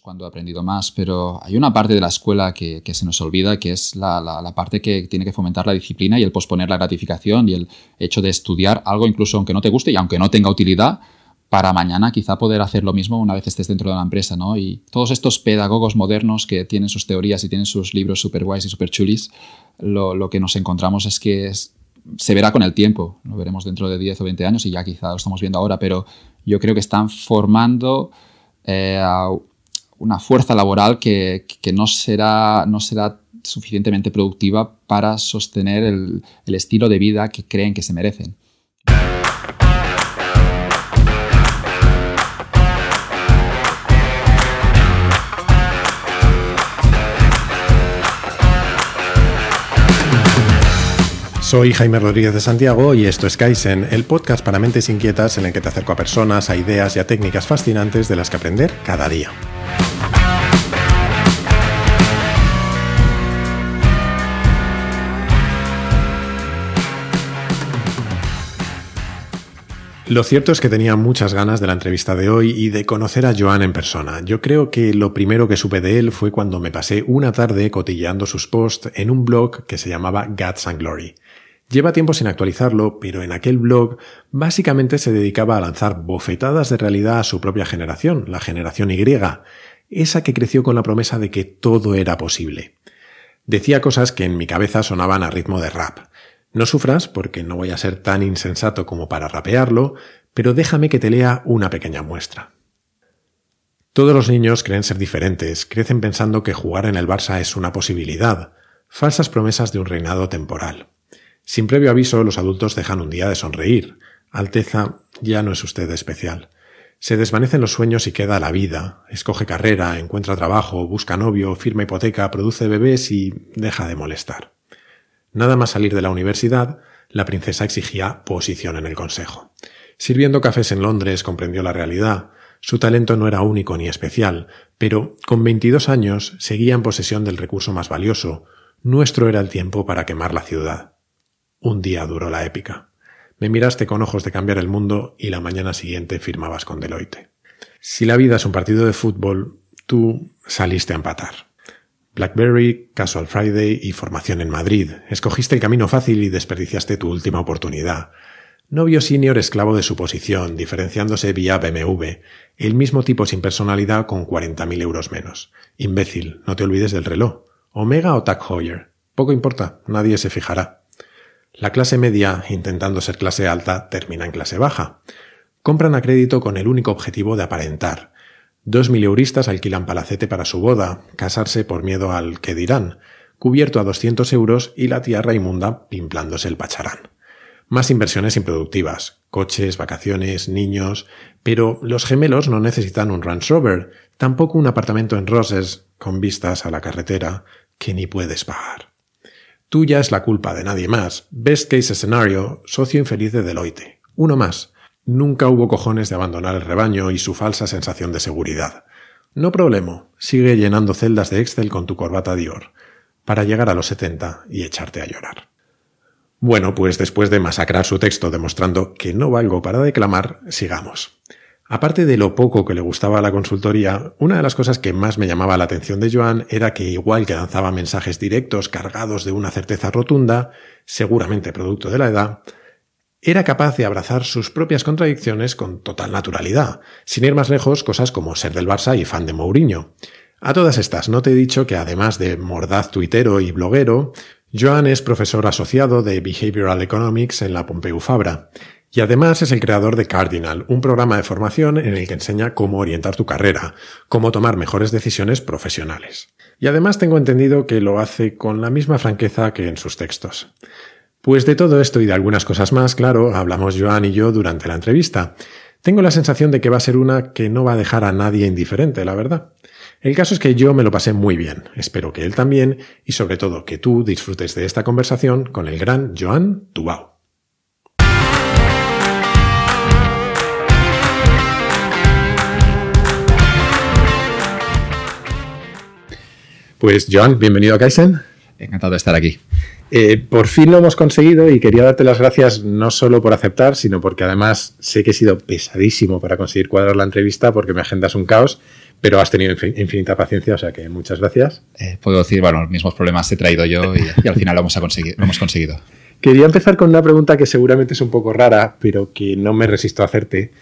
cuando he aprendido más, pero hay una parte de la escuela que, se nos olvida, que es la, parte que tiene que fomentar la disciplina y el posponer la gratificación y el hecho de estudiar algo incluso aunque no te guste y aunque no tenga utilidad, para mañana quizá poder hacer lo mismo una vez estés dentro de la empresa, ¿no? Y todos estos pedagogos modernos que tienen sus teorías y tienen sus libros super guays y super chulis, lo, que nos encontramos es que se verá con el tiempo, lo veremos dentro de 10 o 20 años y ya quizá lo estamos viendo ahora, pero yo creo que están formando eh, una fuerza laboral que, no, será, no será suficientemente productiva para sostener el, el estilo de vida que creen que se merecen. Soy Jaime Rodríguez de Santiago y esto es Kaizen, el podcast para mentes inquietas en el que te acerco a personas, a ideas y a técnicas fascinantes de las que aprender cada día. Lo cierto es que tenía muchas ganas de la entrevista de hoy y de conocer a Joan en persona. Yo creo que lo primero que supe de él fue cuando me pasé una tarde cotilleando sus posts en un blog que se llamaba Guts and Glory. Lleva tiempo sin actualizarlo, pero en aquel blog básicamente se dedicaba a lanzar bofetadas de realidad a su propia generación, la generación Y, esa que creció con la promesa de que todo era posible. Decía cosas que en mi cabeza sonaban a ritmo de rap. No sufras porque no voy a ser tan insensato como para rapearlo, pero déjame que te lea una pequeña muestra. Todos los niños creen ser diferentes, crecen pensando que jugar en el Barça es una posibilidad, falsas promesas de un reinado temporal. Sin previo aviso, los adultos dejan un día de sonreír. Alteza, ya no es usted especial. Se desvanecen los sueños y queda la vida. Escoge carrera, encuentra trabajo, busca novio, firma hipoteca, produce bebés y deja de molestar. Nada más salir de la universidad, la princesa exigía posición en el consejo. Sirviendo cafés en Londres comprendió la realidad. Su talento no era único ni especial, pero con 22 años seguía en posesión del recurso más valioso. Nuestro era el tiempo para quemar la ciudad. Un día duró la épica. Me miraste con ojos de cambiar el mundo y la mañana siguiente firmabas con Deloitte. Si la vida es un partido de fútbol, tú saliste a empatar. Blackberry, Casual Friday y formación en Madrid. Escogiste el camino fácil y desperdiciaste tu última oportunidad. Novio senior esclavo de su posición, diferenciándose vía BMW. El mismo tipo sin personalidad con 40.000 euros menos. Imbécil, no te olvides del reloj. Omega o Tag Heuer. Poco importa, nadie se fijará. La clase media, intentando ser clase alta, termina en clase baja. Compran a crédito con el único objetivo de aparentar. Dos mileuristas alquilan palacete para su boda, casarse por miedo al que dirán, cubierto a 200 euros y la tía Raimunda pimplándose el pacharán. Más inversiones improductivas, coches, vacaciones, niños, pero los gemelos no necesitan un Range Rover, tampoco un apartamento en Roses con vistas a la carretera que ni puedes pagar. Tuya es la culpa de nadie más. Best case scenario, socio infeliz de Deloitte. Uno más. Nunca hubo cojones de abandonar el rebaño y su falsa sensación de seguridad. No problema, sigue llenando celdas de Excel con tu corbata Dior, para llegar a los 70 y echarte a llorar. Bueno, pues después de masacrar su texto demostrando que no valgo para declamar, sigamos. Aparte de lo poco que le gustaba la consultoría, una de las cosas que más me llamaba la atención de Joan era que igual que lanzaba mensajes directos cargados de una certeza rotunda, seguramente producto de la edad, era capaz de abrazar sus propias contradicciones con total naturalidad, sin ir más lejos cosas como ser del Barça y fan de Mourinho. A todas estas, no te he dicho que además de mordaz tuitero y bloguero, Joan es profesor asociado de Behavioral Economics en la Pompeu Fabra, y además es el creador de Cardinal, un programa de formación en el que enseña cómo orientar tu carrera, cómo tomar mejores decisiones profesionales. Y además tengo entendido que lo hace con la misma franqueza que en sus textos. Pues de todo esto y de algunas cosas más, claro, hablamos Joan y yo durante la entrevista. Tengo la sensación de que va a ser una que no va a dejar a nadie indiferente, la verdad. El caso es que yo me lo pasé muy bien, espero que él también, y sobre todo que tú disfrutes de esta conversación con el gran Joan Tubao. Pues Joan, bienvenido a Kaizen. Encantado de estar aquí. Eh, por fin lo hemos conseguido y quería darte las gracias no solo por aceptar, sino porque además sé que he sido pesadísimo para conseguir cuadrar la entrevista porque mi agenda es un caos, pero has tenido infinita paciencia, o sea que muchas gracias. Eh, puedo decir, bueno, los mismos problemas he traído yo y, al final lo hemos, lo hemos conseguido. Quería empezar con una pregunta que seguramente es un poco rara, pero que no me resisto a hacerte.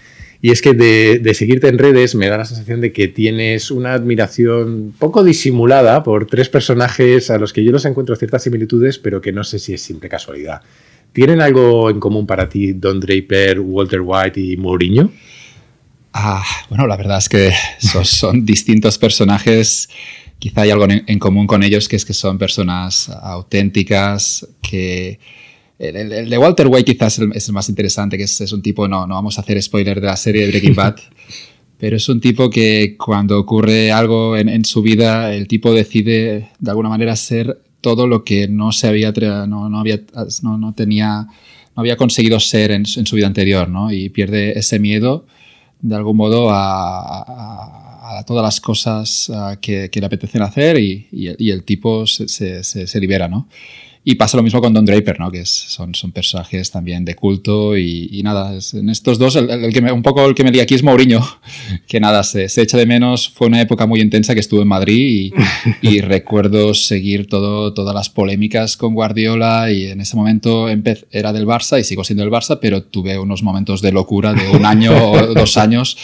Y es que de, seguirte en redes me da la sensación de que tienes una admiración poco disimulada por tres personajes a los que yo los encuentro ciertas similitudes, pero que no sé si es simple casualidad. ¿Tienen algo en común para ti Don Draper, Walter White y Mourinho? Ah, bueno, la verdad es que son, distintos personajes. Quizá hay algo en, común con ellos, que es que son personas auténticas, que el, de Walter White quizás es el, más interesante, que es, un tipo, no, no vamos a hacer spoiler de la serie de Breaking Bad, pero es un tipo que cuando ocurre algo en, su vida, el tipo decide de alguna manera ser todo lo que no se había, no, no había, no, tenía, no había conseguido ser en, su vida anterior, ¿no? Y pierde ese miedo de algún modo a, todas las cosas que, le apetecen hacer y, el, tipo se, se, se libera, ¿no? Y pasa lo mismo con Don Draper, ¿no? que son, son personajes también de culto y, nada, en estos dos, el, que un poco el que me di aquí es Mourinho, que nada, se, se, echa de menos, fue una época muy intensa que estuve en Madrid y, y recuerdo seguir todo, todas las polémicas con Guardiola y en ese momento era del Barça y sigo siendo del Barça, pero tuve unos momentos de locura de un año o dos años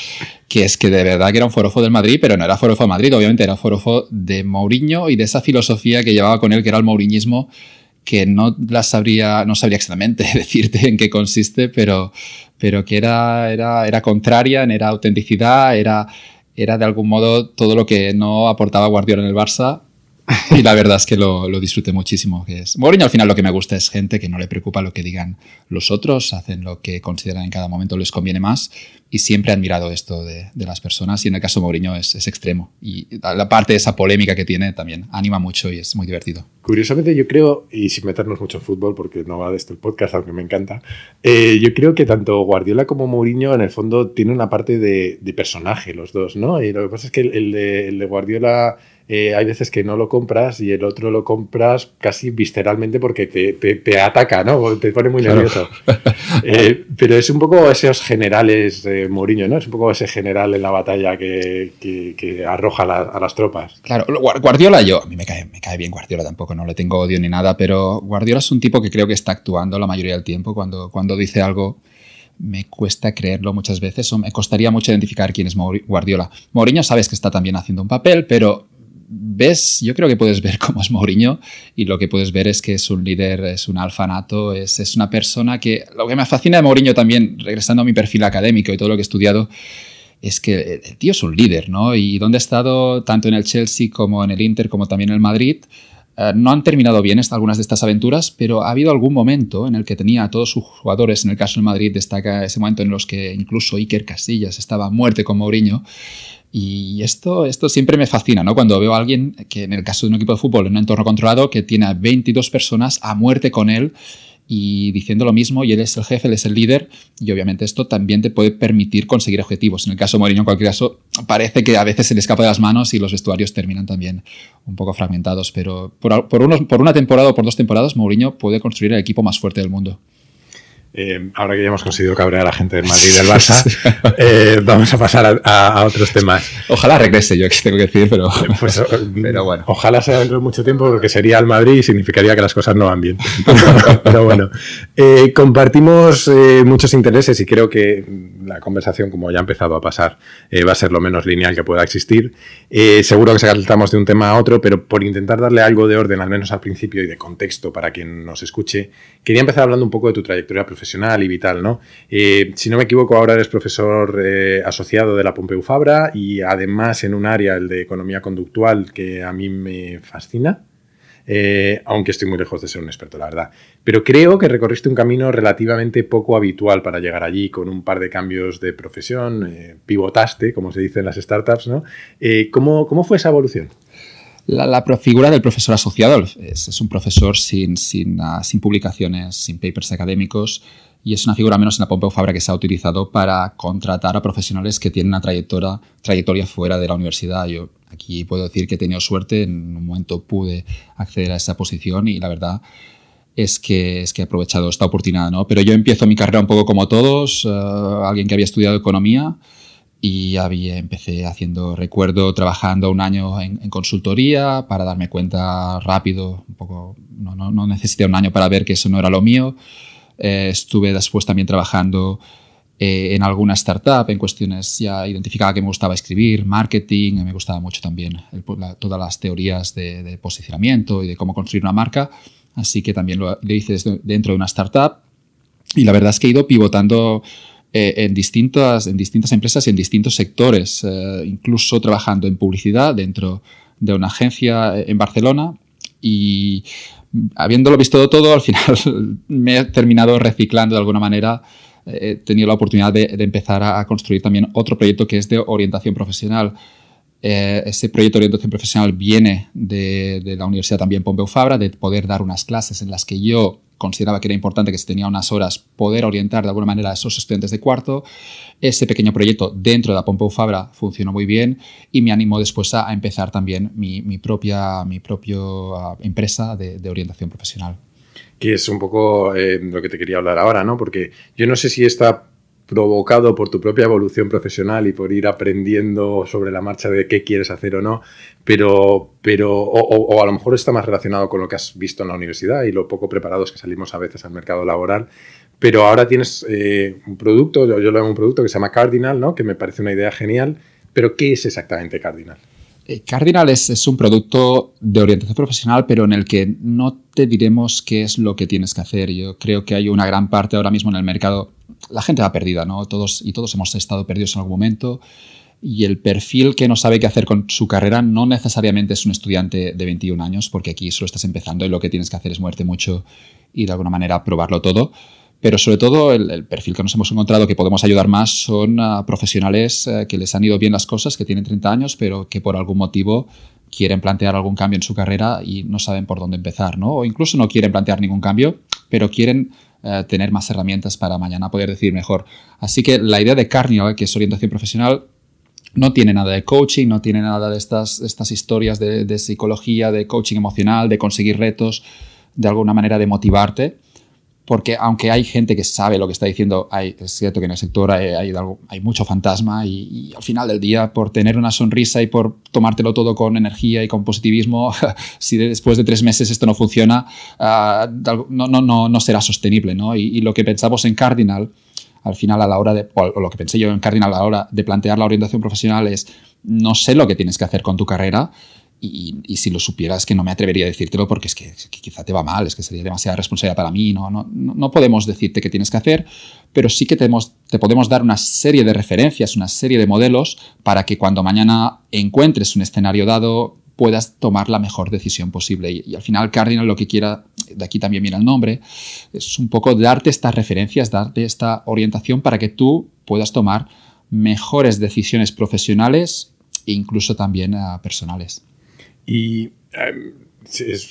que es que de verdad que era un forofo del Madrid, pero no era forofo de Madrid, obviamente era forofo de Mourinho y de esa filosofía que llevaba con él, que era el mouriñismo que no la sabría, no sabría exactamente decirte en qué consiste, pero, pero que era, era, era contraria, era autenticidad, era, era de algún modo todo lo que no aportaba Guardiola en el Barça, y la verdad es que lo, lo disfruté muchísimo. Que es, Mourinho al final lo que me gusta es gente que no le preocupa lo que digan los otros, hacen lo que consideran en cada momento les conviene más y siempre he admirado esto de, de las personas y en el caso de Mourinho es, es, extremo y la parte de esa polémica que tiene también anima mucho y es muy divertido. Curiosamente yo creo, y sin meternos mucho en fútbol porque no va de esto podcast, aunque me encanta, eh, yo creo que tanto Guardiola como Mourinho en el fondo tienen una parte de, de personaje los dos, ¿no? Y lo que pasa es que el de Guardiola eh, hay veces que no lo compras y el otro lo compras casi visceralmente porque te, te, ataca, ¿no? Te pone muy nervioso. Eh, pero es un poco esos generales de Mourinho, ¿no? Es un poco ese general en la batalla que, que, arroja a las tropas. Claro, Guardiola yo, a mí me cae, me cae bien Guardiola tampoco, no le tengo odio ni nada, pero Guardiola es un tipo que creo que está actuando la mayoría del tiempo cuando, cuando dice algo me cuesta creerlo muchas veces o me costaría mucho identificar quién es Guardiola. Mourinho sabes que está también haciendo un papel, pero ves, yo creo que puedes ver cómo es Mourinho y lo que puedes ver es que es un líder, es un alfanato, es, es una persona que... Lo que me fascina de Mourinho también, regresando a mi perfil académico y todo lo que he estudiado, es que el tío es un líder, ¿no? Y donde ha estado tanto en el Chelsea como en el Inter como también en el Madrid, eh, no han terminado bien algunas de estas aventuras, pero ha habido algún momento en el que tenía a todos sus jugadores, en el caso del Madrid destaca ese momento en los que incluso Iker Casillas estaba a muerte con Mourinho, y esto, esto siempre me fascina, ¿no? Cuando veo a alguien que en el caso de un equipo de fútbol en un entorno controlado que tiene a 22 personas a muerte con él y diciendo lo mismo y él es el jefe, él es el líder y obviamente esto también te puede permitir conseguir objetivos. En el caso de Mourinho, en cualquier caso, parece que a veces se le escapa de las manos y los vestuarios terminan también un poco fragmentados, pero por, por, una temporada o por dos temporadas Mourinho puede construir el equipo más fuerte del mundo. Eh, ahora que ya hemos conseguido cabrear a la gente del Madrid y del Barça, eh, vamos a pasar a, otros temas. Ojalá regrese, yo que tengo que decir, pero, pues, pero bueno. Ojalá sea dentro de mucho tiempo, porque sería el Madrid y significaría que las cosas no van bien. pero bueno, eh, compartimos muchos intereses y creo que la conversación, como ya ha empezado a pasar, va a ser lo menos lineal que pueda existir. seguro que saltamos de un tema a otro, pero por intentar darle algo de orden, al menos al principio, y de contexto para quien nos escuche, quería empezar hablando un poco de tu trayectoria profesional profesional y vital, ¿no? Eh, si no me equivoco, ahora eres profesor eh, asociado de la Pompeu Fabra y además en un área, el de economía conductual, que a mí me fascina. Eh, aunque estoy muy lejos de ser un experto, la verdad. Pero creo que recorriste un camino relativamente poco habitual para llegar allí, con un par de cambios de profesión, pivotaste, como se dice en las startups, ¿no? ¿cómo, ¿Cómo fue esa evolución? La, figura del profesor asociado es, un profesor sin, sin, ah, sin, publicaciones, sin papers académicos y es una figura menos en la Pompeu Fabra que se ha utilizado para contratar a profesionales que tienen una trayectoria, trayectoria fuera de la universidad. Yo aquí puedo decir que he tenido suerte, en un momento pude acceder a esa posición y la verdad es que, es que he aprovechado esta oportunidad, ¿no? Pero yo empiezo mi carrera un poco como todos, eh, alguien que había estudiado economía y había, empecé haciendo, recuerdo, trabajando un año en, consultoría para darme cuenta rápido, un poco, no, no, no, necesité un año para ver que eso no era lo mío. Eh, estuve después también trabajando eh, en alguna startup, en cuestiones, ya identificaba que me gustaba escribir, marketing, me gustaba mucho también todas las teorías de, de posicionamiento y de cómo construir una marca. Así que también lo, hice dentro de una startup. Y la verdad es que he ido pivotando eh, en, distintas, en distintas empresas y en distintos sectores, eh, incluso trabajando en publicidad dentro de una agencia en Barcelona. Y habiéndolo visto todo, al final me he terminado reciclando de alguna manera. He tenido la oportunidad de, empezar a, construir también otro proyecto que es de orientación profesional. Eh, ese proyecto de orientación profesional viene de, la Universidad también Pompeu Fabra, de poder dar unas clases en las que yo consideraba que era importante que se tenía unas horas poder orientar de alguna manera a esos estudiantes de cuarto. Ese pequeño proyecto dentro de la Pompeu Fabra funcionó muy bien y me animó después a, empezar también mi, propia mi ah, empresa de, orientación profesional. Que es un poco eh, lo que te quería hablar ahora, ¿no? Porque yo no sé si esta provocado por tu propia evolución profesional y por ir aprendiendo sobre la marcha de qué quieres hacer o no, pero, pero o, a lo mejor está más relacionado con lo que has visto en la universidad y lo poco preparados que salimos a veces al mercado laboral, pero ahora tienes eh, un producto, yo, yo, lo llamo un producto que se llama Cardinal, ¿no? que me parece una idea genial, pero ¿qué es exactamente Cardinal? Eh, Cardinal es, un producto de orientación profesional, pero en el que no te diremos qué es lo que tienes que hacer. Yo creo que hay una gran parte ahora mismo en el mercado. La gente va perdida, ¿no? Todos, y todos hemos estado perdidos en algún momento. Y el perfil que no sabe qué hacer con su carrera no necesariamente es un estudiante de 21 años, porque aquí solo estás empezando y lo que tienes que hacer es moverte mucho y de alguna manera probarlo todo pero sobre todo el, perfil que nos hemos encontrado que podemos ayudar más son profesionales eh, que les han ido bien las cosas, que tienen 30 años, pero que por algún motivo quieren plantear algún cambio en su carrera y no saben por dónde empezar, ¿no? O incluso no quieren plantear ningún cambio, pero quieren eh, tener más herramientas para mañana poder decir mejor. Así que la idea de Carnival, que es orientación profesional, no tiene nada de coaching, no tiene nada de estas, estas historias de psicología, de coaching emocional, de conseguir retos, de alguna manera de motivarte, porque aunque hay gente que sabe lo que está diciendo, hay, es cierto que en el sector hay, hay, mucho fantasma y, al final del día, por tener una sonrisa y por tomártelo todo con energía y con positivismo, si después de tres meses esto no funciona, ah, no, no, no, no, será sostenible. ¿no? Y, y, lo que pensamos en Cardinal, al final a la hora de, o lo que pensé yo en Cardinal a la hora de plantear la orientación profesional es, no sé lo que tienes que hacer con tu carrera, y, si lo supieras, que no me atrevería a decírtelo porque es que, quizá te va mal, es que sería demasiada responsabilidad para mí. No, podemos decirte qué tienes que hacer, pero sí que te, podemos dar una serie de referencias, una serie de modelos para que cuando mañana encuentres un escenario dado puedas tomar la mejor decisión posible. Y, al final Cardinal lo que quiera, de aquí también viene el nombre, es un poco darte estas referencias, darte esta orientación para que tú puedas tomar mejores decisiones profesionales e incluso también uh, personales. Y em,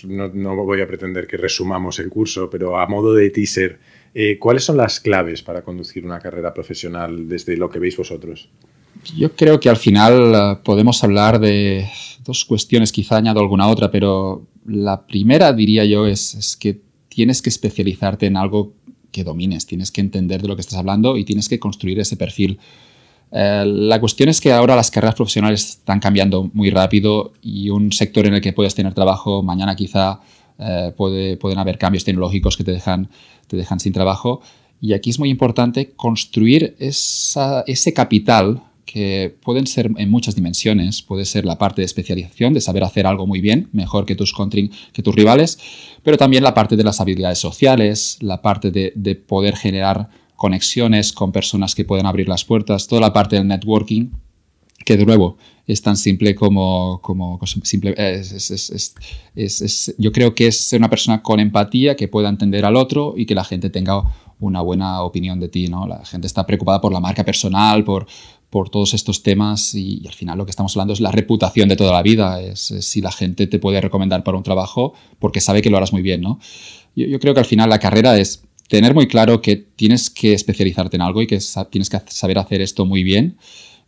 no, voy a pretender que resumamos el curso, pero a modo de teaser, eh, ¿cuáles son las claves para conducir una carrera profesional desde lo que veis vosotros? Yo creo que al final eh, podemos hablar de dos cuestiones, quizá añado alguna otra, pero la primera diría yo es, es que tienes que especializarte en algo que domines, tienes que entender de lo que estás hablando y tienes que construir ese perfil eh, la cuestión es que ahora las carreras profesionales están cambiando muy rápido y un sector en el que puedes tener trabajo, mañana quizá eh, puede, pueden haber cambios tecnológicos que te dejan, te dejan sin trabajo. Y aquí es muy importante construir ese capital que pueden ser en muchas dimensiones. Puede ser la parte de especialización, de saber hacer algo muy bien, mejor que tus, que tus rivales, pero también la parte de las habilidades sociales, la parte de, de poder generar conexiones con personas que pueden abrir las puertas, toda la parte del networking, que de nuevo es tan simple como, como simple, es, yo creo que es ser una persona con empatía que pueda entender al otro y que la gente tenga una buena opinión de ti, ¿no? La gente está preocupada por la marca personal, por, por todos estos temas y, al final lo que estamos hablando es la reputación de toda la vida, es, si la gente te puede recomendar para un trabajo porque sabe que lo harás muy bien, ¿no? Yo, yo creo que al final la carrera es tener muy claro que tienes que especializarte en algo y que tienes que saber hacer esto muy bien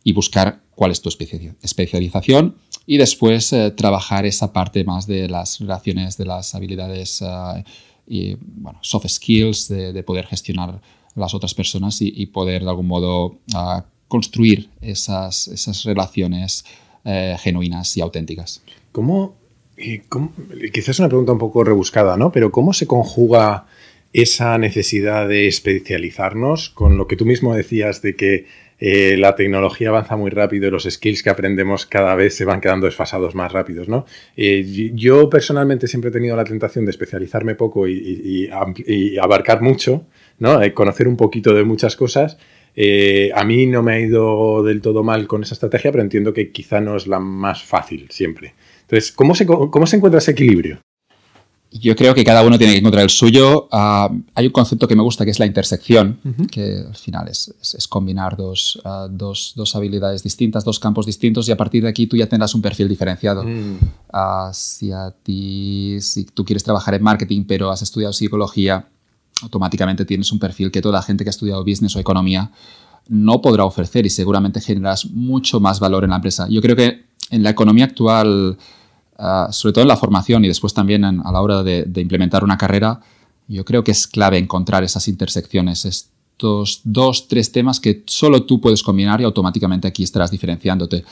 y buscar cuál es tu especialización y después eh, trabajar esa parte más de las relaciones, de las habilidades eh, y, bueno, soft skills, de, poder gestionar las otras personas y, poder de algún modo ah, construir esas, esas relaciones eh, genuinas y auténticas. ¿Cómo, ¿Cómo, quizás una pregunta un poco rebuscada, ¿no? Pero ¿cómo se conjuga esa necesidad de especializarnos con lo que tú mismo decías de que eh, la tecnología avanza muy rápido y los skills que aprendemos cada vez se van quedando desfasados más rápidos, ¿no? Eh, yo personalmente siempre he tenido la tentación de especializarme poco y, abarcar mucho, ¿no? Eh, conocer un poquito de muchas cosas. a mí no me ha ido del todo mal con esa estrategia, pero entiendo que quizá no es la más fácil siempre. Entonces, ¿cómo se, cómo se encuentra ese equilibrio? Yo creo que cada uno tiene que encontrar el suyo. Ah, hay un concepto que me gusta que es la intersección, que al final es, es, combinar dos, ah, dos, dos, habilidades distintas, dos campos distintos y a partir de aquí tú ya tendrás un perfil diferenciado. Mm. Ah, si a ti, si tú quieres trabajar en marketing pero has estudiado psicología, automáticamente tienes un perfil que toda la gente que ha estudiado business o economía no podrá ofrecer y seguramente generarás mucho más valor en la empresa. Yo creo que en la economía actual Ah, sobre todo en la formación y después también a la hora de, implementar una carrera, yo creo que es clave encontrar esas intersecciones, estos dos, tres temas que solo tú puedes combinar y automáticamente aquí estarás diferenciándote.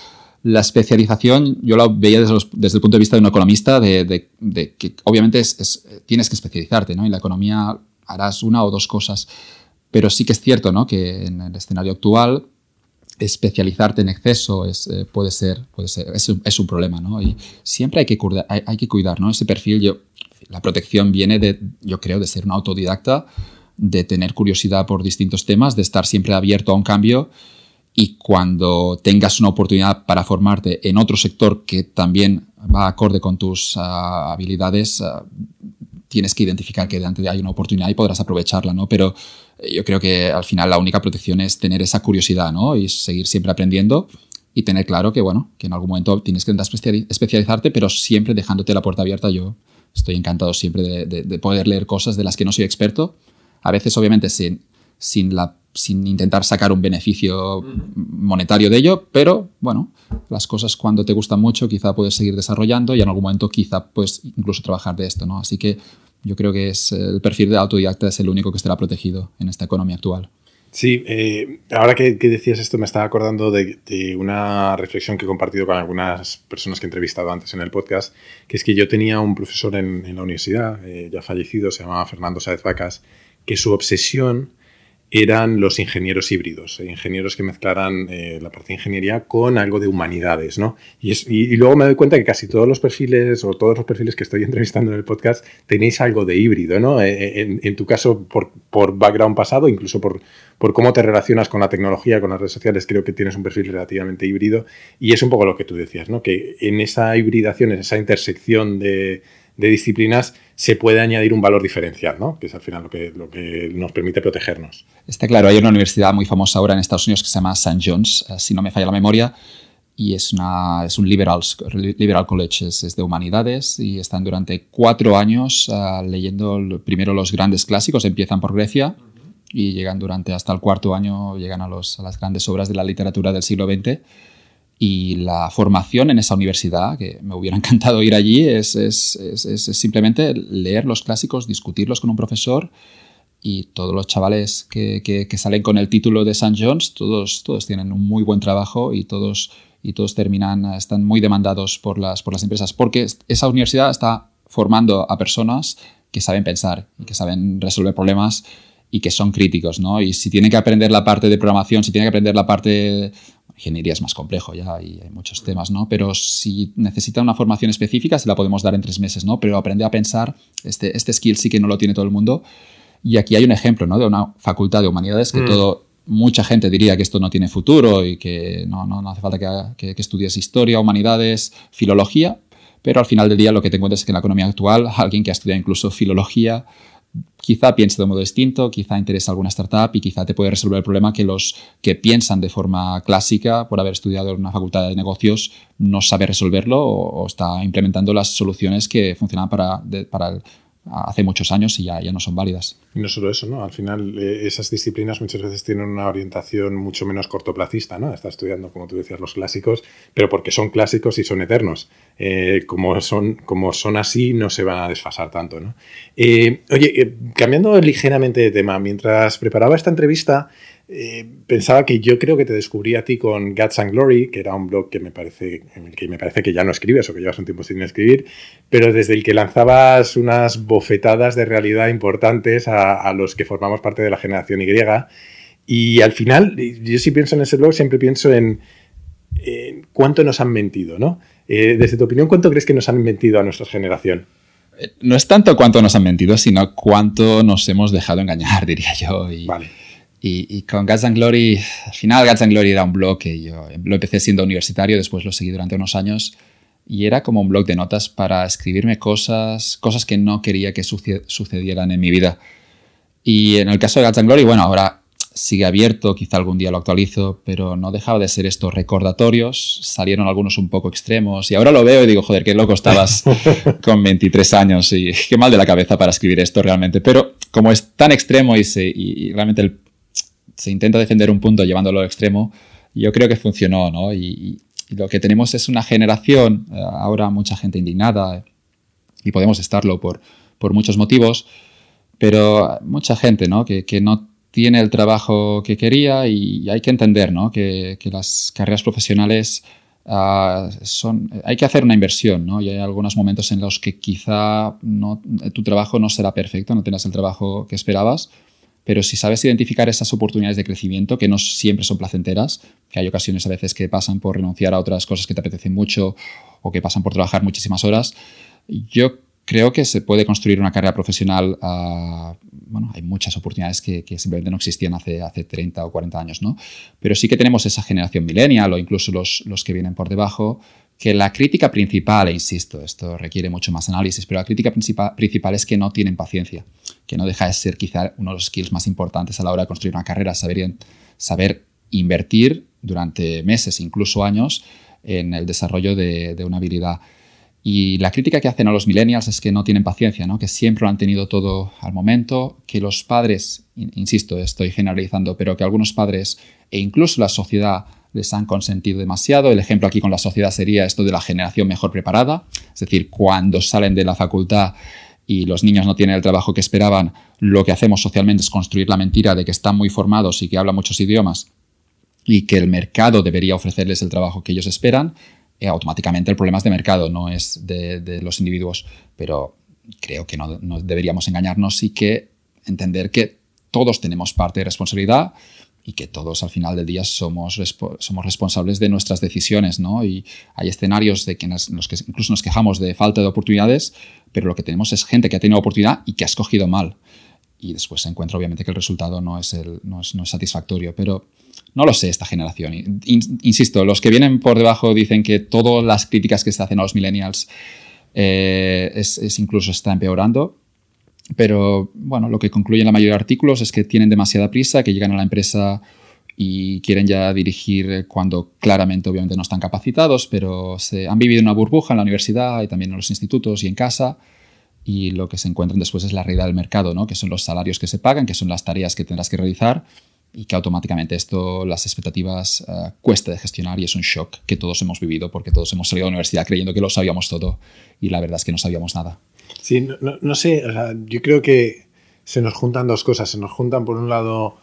La especialización yo la veía desde, el punto de vista de un economista, de, que obviamente tienes que especializarte, ¿no? En la economía harás una o dos cosas, pero sí que es cierto, ¿no? Que en el escenario actual especializarte en exceso es, eh, puede ser, puede ser es, un problema, ¿no? Y siempre hay que, cuidar, hay, que cuidar, ¿no? Ese perfil, yo, la protección viene de, yo creo, de ser un autodidacta, de tener curiosidad por distintos temas, de estar siempre abierto a un cambio y cuando tengas una oportunidad para formarte en otro sector que también va acorde con tus ah, habilidades, ah, tienes que identificar que delante hay una oportunidad y podrás aprovecharla, ¿no? Pero yo creo que al final la única protección es tener esa curiosidad, ¿no? Y seguir siempre aprendiendo y tener claro que, bueno, que en algún momento tienes que especializarte, pero siempre dejándote la puerta abierta. Yo estoy encantado siempre de, poder leer cosas de las que no soy experto. A veces, obviamente, sin, sin, la, sin intentar sacar un beneficio monetario de ello, pero, bueno, las cosas cuando te gustan mucho quizá puedes seguir desarrollando y en algún momento quizá puedes incluso trabajar de esto, ¿no? Así que yo creo que es el perfil de autodidacta es el único que estará protegido en esta economía actual. Sí, eh, ahora que, decías esto me estaba acordando de, una reflexión que he compartido con algunas personas que he entrevistado antes en el podcast, que es que yo tenía un profesor en, la universidad, eh, ya fallecido, se llamaba Fernando Sáez Vacas, que su obsesión eran los ingenieros híbridos, eh, ingenieros que mezclaran eh, la parte de ingeniería con algo de humanidades, ¿no? Y, luego me doy cuenta que casi todos los perfiles o todos los perfiles que estoy entrevistando en el podcast tenéis algo de híbrido, ¿no? Eh, en, tu caso, por, background pasado, incluso por, por cómo te relacionas con la tecnología, con las redes sociales, creo que tienes un perfil relativamente híbrido y es un poco lo que tú decías, ¿no? Que en esa hibridación, en esa intersección de disciplinas se puede añadir un valor diferencial, ¿no? que es al final lo que, lo que nos permite protegernos. Está claro, hay una universidad muy famosa ahora en Estados Unidos que se llama St. John's, eh, si no me falla la memoria, y es, una, es un liberal, liberal college, es, de humanidades y están durante cuatro años uh, leyendo primero los grandes clásicos, empiezan por Grecia y llegan durante hasta el cuarto año, llegan a, los, a las grandes obras de la literatura del siglo XX y la formación en esa universidad, que me hubiera encantado ir allí, es, es, es, simplemente leer los clásicos, discutirlos con un profesor y todos los chavales que, que, salen con el título de St. John's, todos, todos tienen un muy buen trabajo y todos, y todos terminan, están muy demandados por las, por las empresas, porque esa universidad está formando a personas que saben pensar y que saben resolver problemas y que son críticos, ¿no? Y si tienen que aprender la parte de programación, si tienen que aprender la parte ingeniería es más complejo ya y hay muchos temas, ¿no? Pero si necesita una formación específica, se la podemos dar en tres meses, ¿no? Pero aprender a pensar, este, este skill sí que no lo tiene todo el mundo. Y aquí hay un ejemplo, ¿no? De una facultad de humanidades que mm. todo, mucha gente diría que esto no tiene futuro y que no, no, no hace falta que, que, estudies historia, humanidades, filología, pero al final del día lo que te encuentras es que en la economía actual, alguien que ha estudiado incluso filología, quizá piense de un modo distinto, quizá interesa alguna startup y quizá te puede resolver el problema que los que piensan de forma clásica por haber estudiado en una facultad de negocios no sabe resolverlo o, está implementando las soluciones que funcionan para, para, hace muchos años y ya, ya no son válidas. Y no solo eso, ¿no? Al final eh, esas disciplinas muchas veces tienen una orientación mucho menos cortoplacista, ¿no? Está estudiando, como tú decías, los clásicos, pero porque son clásicos y son eternos. Eh, como, son, como son así, no se van a desfasar tanto, ¿no? Eh, oye, cambiando ligeramente de tema, mientras preparaba esta entrevista, eh, pensaba que yo creo que te descubrí a ti con Guts and Glory, que era un blog que me parece, en el que me parece que ya no escribes o que llevas un tiempo sin escribir, pero desde el que lanzabas unas bofetadas de realidad importantes a, los que formamos parte de la generación Y. Y al final, yo si pienso en ese blog, siempre pienso en, cuánto nos han mentido, ¿no? Eh, desde tu opinión, ¿cuánto crees que nos han mentido a nuestra generación? Eh, no es tanto cuánto nos han mentido, sino cuánto nos hemos dejado engañar, diría yo. vale. Y, con Guts and Glory, al final Guts and Glory era un blog que yo lo empecé siendo universitario, después lo seguí durante unos años y era como un blog de notas para escribirme cosas, cosas que no quería que sucedieran en mi vida. Y en el caso de Guts and Glory, bueno, ahora sigue abierto, quizá algún día lo actualizo, pero no dejaba de ser estos recordatorios. Salieron algunos un poco extremos y ahora lo veo y digo, joder, qué loco estabas con 23 años y qué mal de la cabeza para escribir esto realmente. Pero como es tan extremo y, se, y realmente el se intenta defender un punto llevándolo al extremo, yo creo que funcionó, ¿no? Y, lo que tenemos es una generación, eh, ahora mucha gente indignada, y podemos estarlo por, por muchos motivos, pero mucha gente, ¿no? Que, que no tiene el trabajo que quería y hay que entender, ¿no? Que, que las carreras profesionales uh, son, hay que hacer una inversión, ¿no? Y hay algunos momentos en los que quizá no, tu trabajo no será perfecto, no tendrás el trabajo que esperabas, pero si sabes identificar esas oportunidades de crecimiento, que no siempre son placenteras, que hay ocasiones a veces que pasan por renunciar a otras cosas que te apetecen mucho o que pasan por trabajar muchísimas horas, yo creo que se puede construir una carrera profesional. Uh, bueno, hay muchas oportunidades que, simplemente no existían hace, hace 30 o 40 años, ¿no? Pero sí que tenemos esa generación millennial o incluso los, los que vienen por debajo que la crítica principal, e insisto, esto requiere mucho más análisis, pero la crítica principal es que no tienen paciencia, que no deja de ser quizá uno de los skills más importantes a la hora de construir una carrera, saber, saber invertir durante meses, incluso años, en el desarrollo de, una habilidad. Y la crítica que hacen a los millennials es que no tienen paciencia, ¿no? que siempre lo han tenido todo al momento, que los padres, insisto, estoy generalizando, pero que algunos padres e incluso la sociedad les han consentido demasiado. El ejemplo aquí con la sociedad sería esto de la generación mejor preparada, es decir, cuando salen de la facultad y los niños no tienen el trabajo que esperaban, lo que hacemos socialmente es construir la mentira de que están muy formados y que hablan muchos idiomas y que el mercado debería ofrecerles el trabajo que ellos esperan, eh, automáticamente el problema es de mercado, no es de, los individuos. Pero creo que no, no deberíamos engañarnos y que entender que todos tenemos parte de responsabilidad y que todos al final del día somos, somos responsables de nuestras decisiones, ¿no? Y hay escenarios de que nos, los que incluso nos quejamos de falta de oportunidades, pero lo que tenemos es gente que ha tenido oportunidad y que ha escogido mal. Y después se encuentra obviamente que el resultado no es, el, no es, no es satisfactorio, pero no lo sé esta generación. insisto, los que vienen por debajo dicen que todas las críticas que se hacen a los millennials eh, es, es incluso está empeorando pero bueno, lo que concluyen la mayoría de artículos es que tienen demasiada prisa, que llegan a la empresa y quieren ya dirigir cuando claramente obviamente no están capacitados, pero se han vivido una burbuja en la universidad y también en los institutos y en casa y lo que se encuentran después es la realidad del mercado, ¿no? que son los salarios que se pagan, que son las tareas que tendrás que realizar y que automáticamente esto, las expectativas, uh, cuesta de gestionar y es un shock que todos hemos vivido porque todos hemos salido de la universidad creyendo que lo sabíamos todo y la verdad es que no sabíamos nada. Sí, no, no, sé, yo creo que se nos juntan dos cosas. Se nos juntan, por un lado,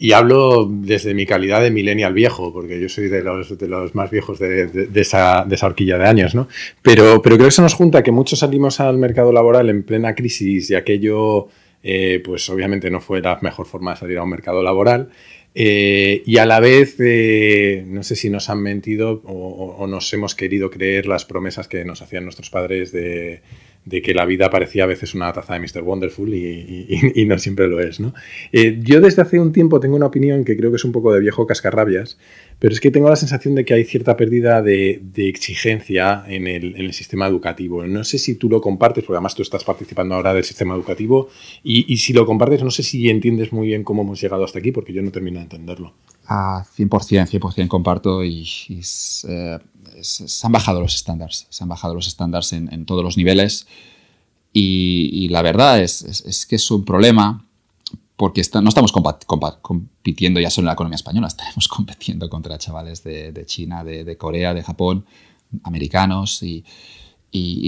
y hablo desde mi calidad de millennial viejo, porque yo soy de los, de los más viejos de, esa, de, esa, horquilla de años, ¿no? Pero, pero creo que se nos junta que muchos salimos al mercado laboral en plena crisis y aquello, eh, pues obviamente no fue la mejor forma de salir a un mercado laboral. Eh, y a la vez, eh, no sé si nos han mentido o, o, nos hemos querido creer las promesas que nos hacían nuestros padres de de que la vida parecía a veces una taza de Mr. Wonderful y, no siempre lo es. ¿no? Eh, yo desde hace un tiempo tengo una opinión que creo que es un poco de viejo cascarrabias, pero es que tengo la sensación de que hay cierta pérdida de, exigencia en el, sistema educativo. No sé si tú lo compartes, porque además tú estás participando ahora del sistema educativo, y, si lo compartes, no sé si entiendes muy bien cómo hemos llegado hasta aquí, porque yo no termino de entenderlo. Ah, 100%, 100% comparto y, eh, se han bajado los estándares, se han bajado los estándares en, todos los niveles. Y, la verdad es, que es un problema porque no estamos compitiendo ya solo en la economía española, estamos compitiendo contra chavales de, China, de, Corea, de Japón, americanos. Y,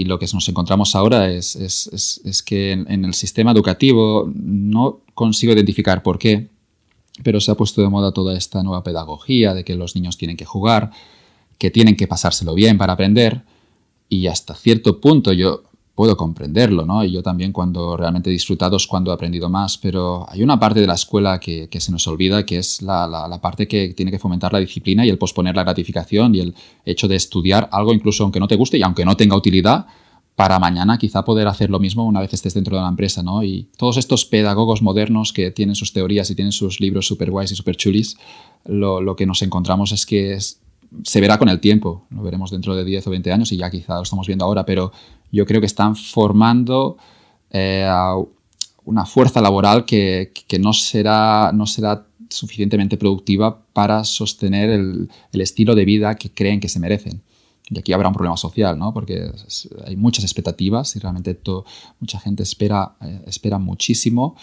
lo que nos encontramos ahora es, que en, el sistema educativo no consigo identificar por qué, pero se ha puesto de moda toda esta nueva pedagogía de que los niños tienen que jugar, que tienen que pasárselo bien para aprender y hasta cierto punto yo puedo comprenderlo, ¿no? Y yo también cuando realmente he disfrutado es cuando he aprendido más, pero hay una parte de la escuela que, se nos olvida, que es la, la, parte que tiene que fomentar la disciplina y el posponer la gratificación y el hecho de estudiar algo incluso aunque no te guste y aunque no tenga utilidad, para mañana quizá poder hacer lo mismo una vez estés dentro de la empresa, ¿no? Y todos estos pedagogos modernos que tienen sus teorías y tienen sus libros super guays y super chulis, lo, lo que nos encontramos es que es, se verá con el tiempo, lo veremos dentro de 10 o 20 años y ya quizá lo estamos viendo ahora, pero yo creo que están formando eh, una fuerza laboral que, no, será, no será suficientemente productiva para sostener el, estilo de vida que creen que se merecen. Y aquí habrá un problema social, ¿no? porque hay muchas expectativas y realmente mucha gente espera, eh, espera muchísimo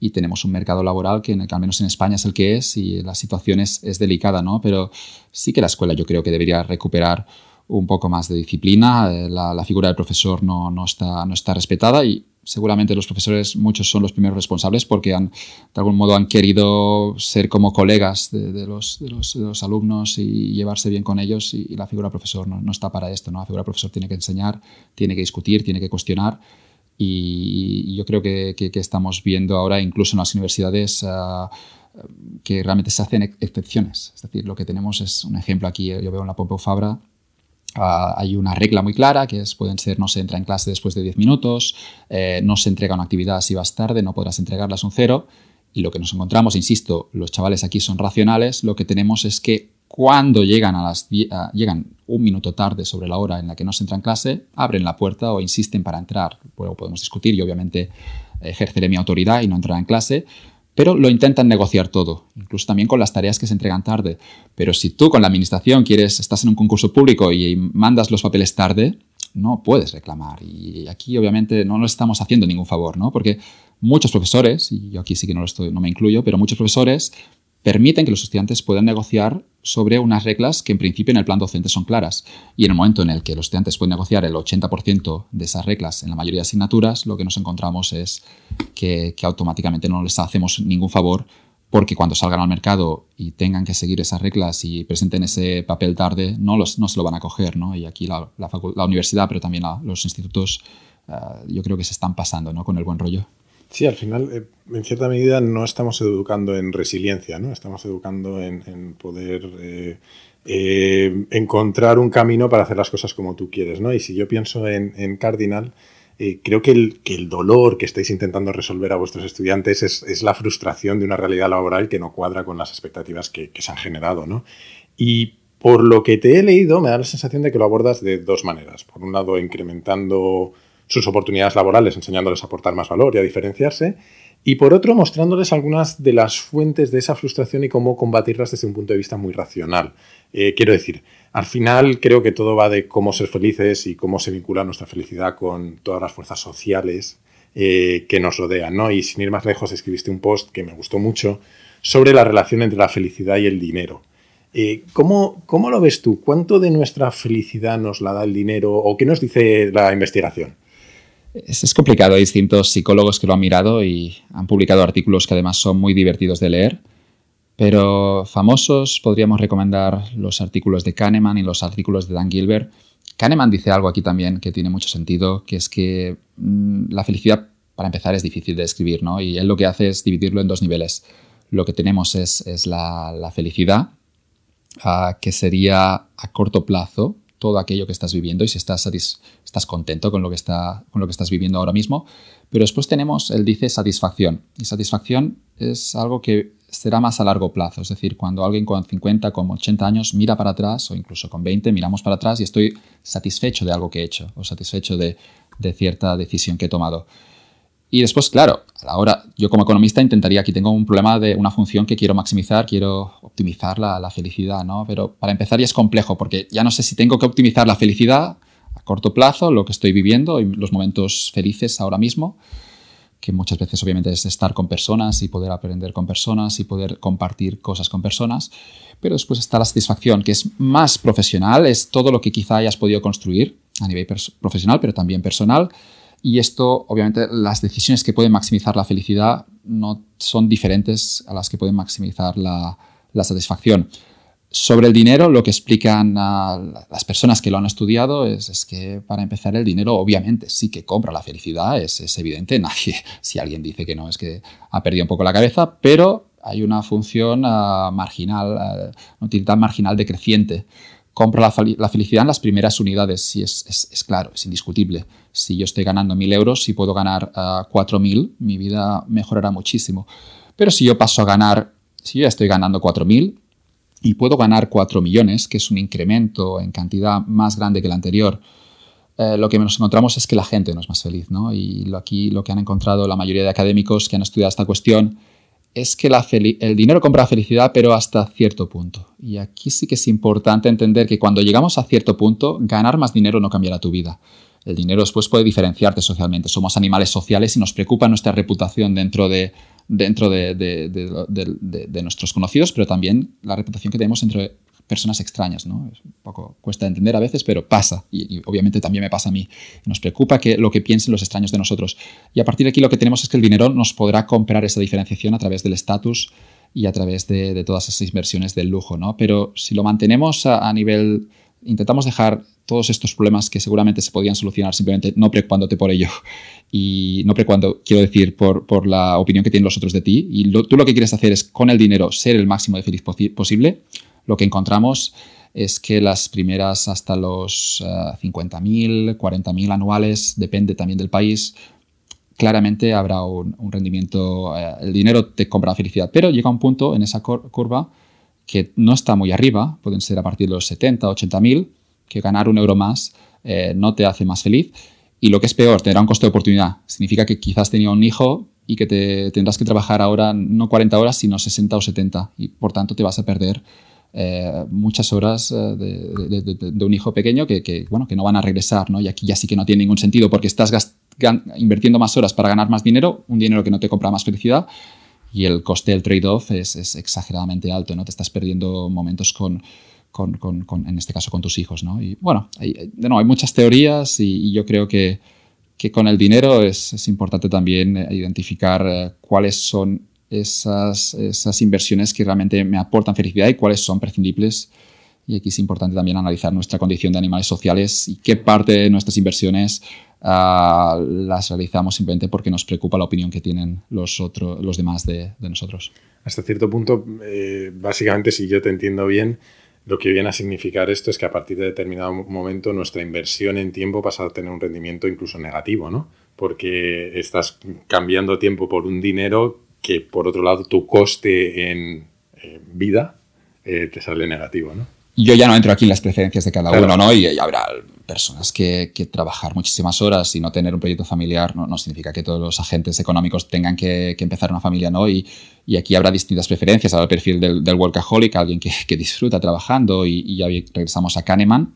y tenemos un mercado laboral que, al menos en España es el que es y la situación es, es delicada, ¿no? Pero sí que la escuela yo creo que debería recuperar un poco más de disciplina, eh, la, figura del profesor no, no, está, no está respetada y seguramente los profesores, muchos son los primeros responsables porque han, de algún modo han querido ser como colegas de, los, de, los, alumnos y llevarse bien con ellos y, la figura del profesor no, no, está para esto, ¿no? La figura del profesor tiene que enseñar, tiene que discutir, tiene que cuestionar y, yo creo que, estamos viendo ahora incluso en las universidades ah, que realmente se hacen excepciones. Es decir, lo que tenemos es un ejemplo aquí, yo veo en la Pompeu Fabra, Ah, hay una regla muy clara que es, pueden ser no se entra en clase después de 10 minutos, eh, no se entrega una actividad si vas tarde, no podrás entregarlas un cero. Y lo que nos encontramos, insisto, los chavales aquí son racionales, lo que tenemos es que cuando llegan, a las, llegan un minuto tarde sobre la hora en la que no se entra en clase, abren la puerta o insisten para entrar. Luego podemos discutir y obviamente ejerceré mi autoridad y no entrar en clase, pero lo intentan negociar todo, incluso también con las tareas que se entregan tarde. Pero si tú con la administración quieres, estás en un concurso público y mandas los papeles tarde, no puedes reclamar. Y aquí obviamente no nos estamos haciendo ningún favor, ¿no? Porque muchos profesores, y yo aquí sí que no, lo estoy, no me incluyo, pero muchos profesores permiten que los estudiantes puedan negociar sobre unas reglas que en principio en el plan docente son claras. Y en el momento en el que los estudiantes pueden negociar el 80% de esas reglas en la mayoría de asignaturas, lo que nos encontramos es que, automáticamente no les hacemos ningún favor porque cuando salgan al mercado y tengan que seguir esas reglas y presenten ese papel tarde, no, los, no se lo van a coger. ¿no? Y aquí la, la, universidad, pero también los institutos, eh, yo creo que se están pasando ¿no? con el buen rollo. Sí, al final, eh, en cierta medida, no estamos educando en resiliencia, ¿no? Estamos educando en, poder eh, eh, encontrar un camino para hacer las cosas como tú quieres, ¿no? Y si yo pienso en, Cardinal, creo que el, dolor que estáis intentando resolver a vuestros estudiantes es, la frustración de una realidad laboral que no cuadra con las expectativas que, que se han generado, ¿no? Y por lo que te he leído, me da la sensación de que lo abordas de dos maneras. Por un lado, incrementando sus oportunidades laborales, enseñándoles a aportar más valor y a diferenciarse, y por otro mostrándoles algunas de las fuentes de esa frustración y cómo combatirlas desde un punto de vista muy racional. Eh, quiero decir, al final creo que todo va de cómo ser felices y cómo se vincula nuestra felicidad con todas las fuerzas sociales eh, que nos rodean, ¿no? Y sin ir más lejos, escribiste un post que me gustó mucho sobre la relación entre la felicidad y el dinero. Eh, ¿cómo, ¿Cómo lo ves tú? ¿Cuánto de nuestra felicidad nos la da el dinero o qué nos dice la investigación? Es, complicado, hay distintos psicólogos que lo han mirado y han publicado artículos que además son muy divertidos de leer, pero famosos podríamos recomendar los artículos de Kahneman y los artículos de Dan Gilbert. Kahneman dice algo aquí también que tiene mucho sentido, que es que mm, la felicidad, para empezar, es difícil de describir, ¿no? Y él lo que hace es dividirlo en dos niveles. Lo que tenemos es, la, felicidad, ah, que sería a corto plazo, todo aquello que estás viviendo y si estás, contento con lo, que está, con lo que estás viviendo ahora mismo. Pero después tenemos, él dice, satisfacción. Y satisfacción es algo que será más a largo plazo. Es decir, cuando alguien con 50, con 80 años mira para atrás o incluso con 20 miramos para atrás y estoy satisfecho de algo que he hecho o satisfecho de, de cierta decisión que he tomado. Y después, claro, a la hora, yo como economista intentaría, aquí tengo un problema de una función que quiero maximizar, quiero optimizar la, la, felicidad, ¿no? Pero para empezar ya es complejo, porque ya no sé si tengo que optimizar la felicidad a corto plazo, lo que estoy viviendo y los momentos felices ahora mismo, que muchas veces obviamente es estar con personas y poder aprender con personas y poder compartir cosas con personas, pero después está la satisfacción, que es más profesional, es todo lo que quizá hayas podido construir a nivel profesional, pero también personal. Y esto, obviamente, las decisiones que pueden maximizar la felicidad no son diferentes a las que pueden maximizar la, satisfacción. Sobre el dinero, lo que explican las personas que lo han estudiado es, que para empezar el dinero obviamente sí que compra la felicidad, es, evidente, nadie, si alguien dice que no es que ha perdido un poco la cabeza, pero hay una función uh, marginal, una utilidad marginal decreciente. Compra la, felicidad en las primeras unidades, sí, es, claro, es indiscutible. Si yo estoy ganando 1.000 euros, si puedo ganar uh, 4.000, mi vida mejorará muchísimo. Pero si yo paso a ganar, si yo ya estoy ganando 4.000, y puedo ganar 4 millones, que es un incremento en cantidad más grande que el anterior, eh, lo que nos encontramos es que la gente no es más feliz. ¿no? Y aquí lo que han encontrado la mayoría de académicos que han estudiado esta cuestión es que el dinero compra felicidad, pero hasta cierto punto. Y aquí sí que es importante entender que cuando llegamos a cierto punto, ganar más dinero no cambiará tu vida. El dinero después puede diferenciarte socialmente. Somos animales sociales y nos preocupa nuestra reputación dentro de, dentro de, nuestros conocidos, pero también la reputación que tenemos entre personas extrañas. ¿no? Es un poco cuesta entender a veces, pero pasa. Y, obviamente también me pasa a mí. Nos preocupa que lo que piensen los extraños de nosotros. Y a partir de aquí lo que tenemos es que el dinero nos podrá comprar esa diferenciación a través del estatus y a través de, todas esas inversiones del lujo. ¿no? Pero si lo mantenemos a nivel intentamos dejar todos estos problemas que seguramente se podían solucionar simplemente no preocupándote por ello y no preocupando, quiero decir, por, por la opinión que tienen los otros de ti. Y tú lo que quieres hacer es con el dinero ser el máximo de feliz posible. Lo que encontramos es que las primeras hasta los 50.000, eh, 40.000 anuales, depende también del país, claramente habrá un, rendimiento, eh, el dinero te compra felicidad, pero llega un punto en esa curva que no está muy arriba, pueden ser a partir de los 70, 80 mil, que ganar un euro más eh, no te hace más feliz. Y lo que es peor, tendrá un coste de oportunidad. Significa que quizás tenía un hijo y que te tendrás que trabajar ahora no 40 horas, sino 60 o 70. Y por tanto te vas a perder eh, muchas horas eh, de, un hijo pequeño que, bueno, que no van a regresar. ¿no? Y aquí ya sí que no tiene ningún sentido porque estás invirtiendo más horas para ganar más dinero, un dinero que no te compra más felicidad y el coste del trade-off es, exageradamente alto, ¿no? Te estás perdiendo momentos con, en este caso, con tus hijos, ¿no? Y bueno, hay, no, hay muchas teorías y, yo creo que, que, con el dinero es, importante también eh, identificar cuáles son esas, esas inversiones que realmente me aportan felicidad y cuáles son prescindibles. Y aquí es importante también analizar nuestra condición de animales sociales y qué parte de nuestras inversiones Ah, las realizamos simplemente porque nos preocupa la opinión que tienen los, otros, los demás de, nosotros. Hasta cierto punto, eh, básicamente, si yo te entiendo bien, lo que viene a significar esto es que a partir de determinado momento nuestra inversión en tiempo pasa a tener un rendimiento incluso negativo, ¿no? Porque estás cambiando tiempo por un dinero que, por otro lado, tu coste en eh, vida eh, te sale negativo, ¿no? yo ya no entro aquí en las preferencias de cada uno, ¿no? Y, habrá personas que, trabajar muchísimas horas y no tener un proyecto familiar no, significa que todos los agentes económicos tengan que, empezar una familia, ¿no? Y, aquí habrá distintas preferencias. Habrá el perfil del, workaholic, alguien que, disfruta trabajando y, ya regresamos a Kahneman,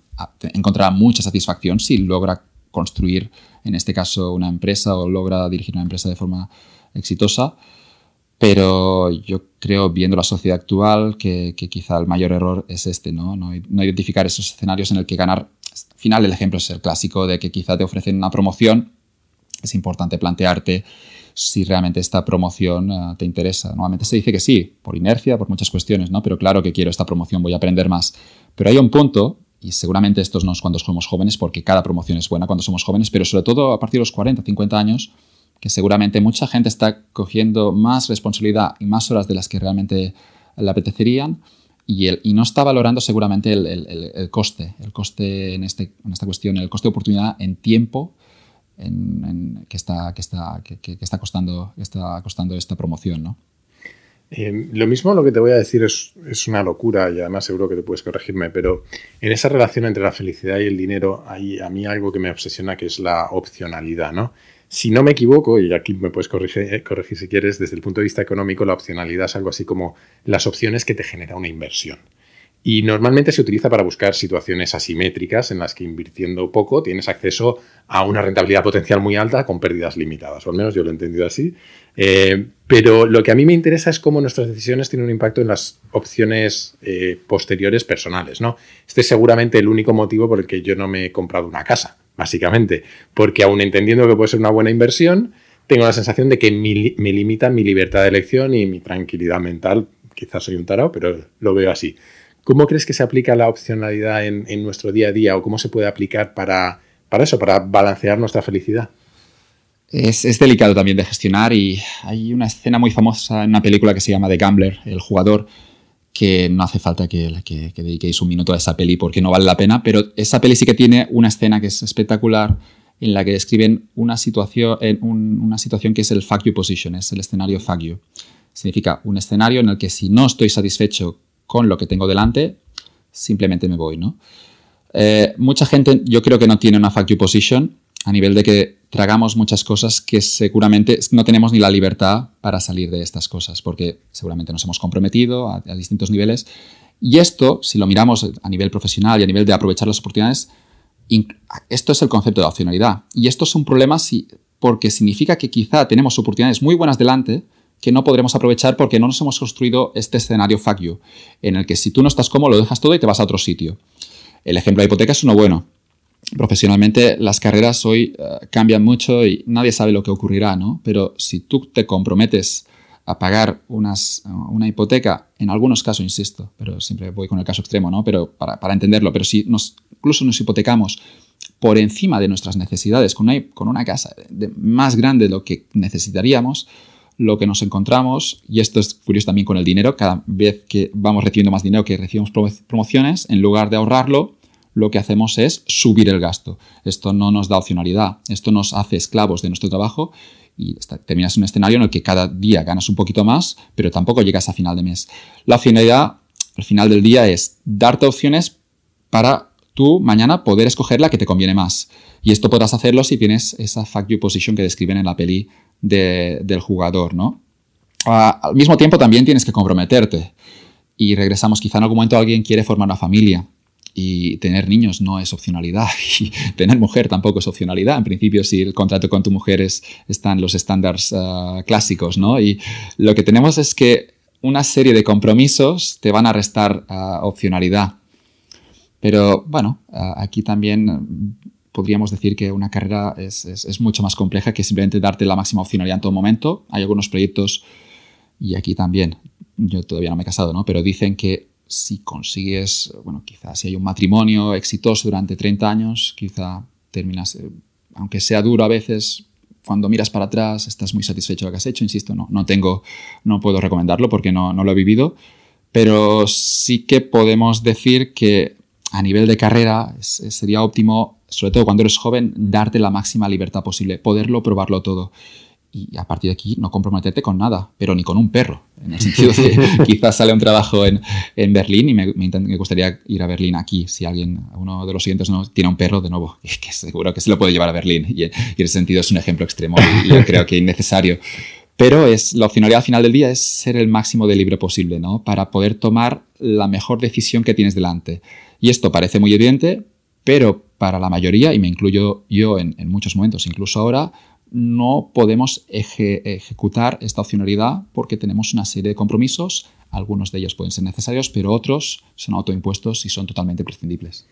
encontrará mucha satisfacción si logra construir, en este caso, una empresa o logra dirigir una empresa de forma exitosa. Pero yo creo, viendo la sociedad actual, que, quizá el mayor error es este, ¿no? ¿no? identificar esos escenarios en el que ganar. Al final, el ejemplo es el clásico de que quizá te ofrecen una promoción. Es importante plantearte si realmente esta promoción eh, te interesa. Normalmente se dice que sí, por inercia, por muchas cuestiones, ¿no? Pero claro que quiero esta promoción, voy a aprender más. Pero hay un punto, y seguramente esto no es cuando somos jóvenes, porque cada promoción es buena cuando somos jóvenes, pero sobre todo a partir de los 40, 50 años, que seguramente mucha gente está cogiendo más responsabilidad y más horas de las que realmente le apetecerían y, el, y no está valorando seguramente el, el, coste, el coste en, este, en, esta cuestión, el coste de oportunidad en tiempo en, que, está, que, está, que, está costando, está costando esta promoción. ¿no? Eh, lo mismo lo que te voy a decir es, es, una locura y además seguro que te puedes corregirme, pero en esa relación entre la felicidad y el dinero hay a mí algo que me obsesiona que es la opcionalidad, ¿no? Si no me equivoco, y aquí me puedes corregir, corregir si quieres, desde el punto de vista económico, la opcionalidad es algo así como las opciones que te genera una inversión. Y normalmente se utiliza para buscar situaciones asimétricas en las que invirtiendo poco tienes acceso a una rentabilidad potencial muy alta con pérdidas limitadas, o al menos yo lo he entendido así. Eh, pero lo que a mí me interesa es cómo nuestras decisiones tienen un impacto en las opciones eh, posteriores personales. ¿no? Este es seguramente el único motivo por el que yo no me he comprado una casa, básicamente, porque aún entendiendo que puede ser una buena inversión, tengo la sensación de que me limita mi libertad de elección y mi tranquilidad mental. Quizás soy un tarao, pero lo veo así. ¿Cómo crees que se aplica la opcionalidad en, nuestro día a día o cómo se puede aplicar para, para eso, para balancear nuestra felicidad? Es, delicado también de gestionar y hay una escena muy famosa en una película que se llama The Gambler, el jugador, que no hace falta que, que, dediquéis un minuto a esa peli porque no vale la pena, pero esa peli sí que tiene una escena que es espectacular en la que describen una situación, una situación que es el fuck you position, es el escenario fuck you. Significa un escenario en el que si no estoy satisfecho con lo que tengo delante, simplemente me voy, ¿no? Eh, mucha gente yo creo que no tiene una fuck you position a nivel de que tragamos muchas cosas que seguramente no tenemos ni la libertad para salir de estas cosas, porque seguramente nos hemos comprometido a, distintos niveles. Y esto, si lo miramos a nivel profesional y a nivel de aprovechar las oportunidades, esto es el concepto de opcionalidad. Y esto es un problema si, porque significa que quizá tenemos oportunidades muy buenas delante, que no podremos aprovechar porque no nos hemos construido este escenario fuck you, en el que si tú no estás cómodo lo dejas todo y te vas a otro sitio. El ejemplo de hipoteca es uno bueno. Profesionalmente las carreras hoy eh, cambian mucho y nadie sabe lo que ocurrirá, ¿no? Pero si tú te comprometes a pagar unas, una hipoteca, en algunos casos, insisto, pero siempre voy con el caso extremo, ¿no? Pero para, entenderlo, pero si nos, incluso nos hipotecamos por encima de nuestras necesidades, con una, con una casa más grande de lo que necesitaríamos, lo que nos encontramos, y esto es curioso también con el dinero, cada vez que vamos recibiendo más dinero, que recibimos promociones, en lugar de ahorrarlo, lo que hacemos es subir el gasto. Esto no nos da opcionalidad, esto nos hace esclavos de nuestro trabajo y terminas en un escenario en el que cada día ganas un poquito más, pero tampoco llegas a final de mes. La opcionalidad al final del día es darte opciones para tú mañana poder escoger la que te conviene más. Y esto podrás hacerlo si tienes esa fact you position que describen en la peli del jugador, ¿no? Ah, al mismo tiempo también tienes que comprometerte. Y regresamos, quizá en algún momento alguien quiere formar una familia y tener niños no es opcionalidad y tener mujer tampoco es opcionalidad. En principio, si el contrato con tu mujer es, están los estándares ah, clásicos, ¿no? Y lo que tenemos es que una serie de compromisos te van a restar uh, opcionalidad. Pero bueno, aquí también podríamos decir que una carrera es, mucho más compleja que simplemente darte la máxima opcionalidad en todo momento. Hay algunos proyectos, y aquí también, yo todavía no me he casado, ¿no? Pero dicen que si consigues, bueno, quizás si hay un matrimonio exitoso durante 30 años, quizá terminas, eh, aunque sea duro a veces, cuando miras para atrás estás muy satisfecho de lo que has hecho, insisto, no, no tengo, no puedo recomendarlo porque no, no lo he vivido, pero sí que podemos decir que a nivel de carrera sería óptimo sobre todo cuando eres joven, darte la máxima libertad posible, poderlo probarlo todo. Y a partir de aquí no comprometerte con nada, pero ni con un perro. En el sentido de quizás sale un trabajo en, en Berlín y me, me, gustaría ir a Berlín aquí. Si alguien, uno de los siguientes no, tiene un perro, de nuevo, que seguro que se lo puede llevar a Berlín. Y, en ese sentido es un ejemplo extremo y yo creo que innecesario. Pero es, la opcionalidad al final del día es ser el máximo de libre posible, ¿no? Para poder tomar la mejor decisión que tienes delante. Y esto parece muy evidente, pero para la mayoría, y me incluyo yo en, muchos momentos, incluso ahora, no podemos ejecutar esta opcionalidad porque tenemos una serie de compromisos, algunos de ellos pueden ser necesarios, pero otros son autoimpuestos y son totalmente prescindibles.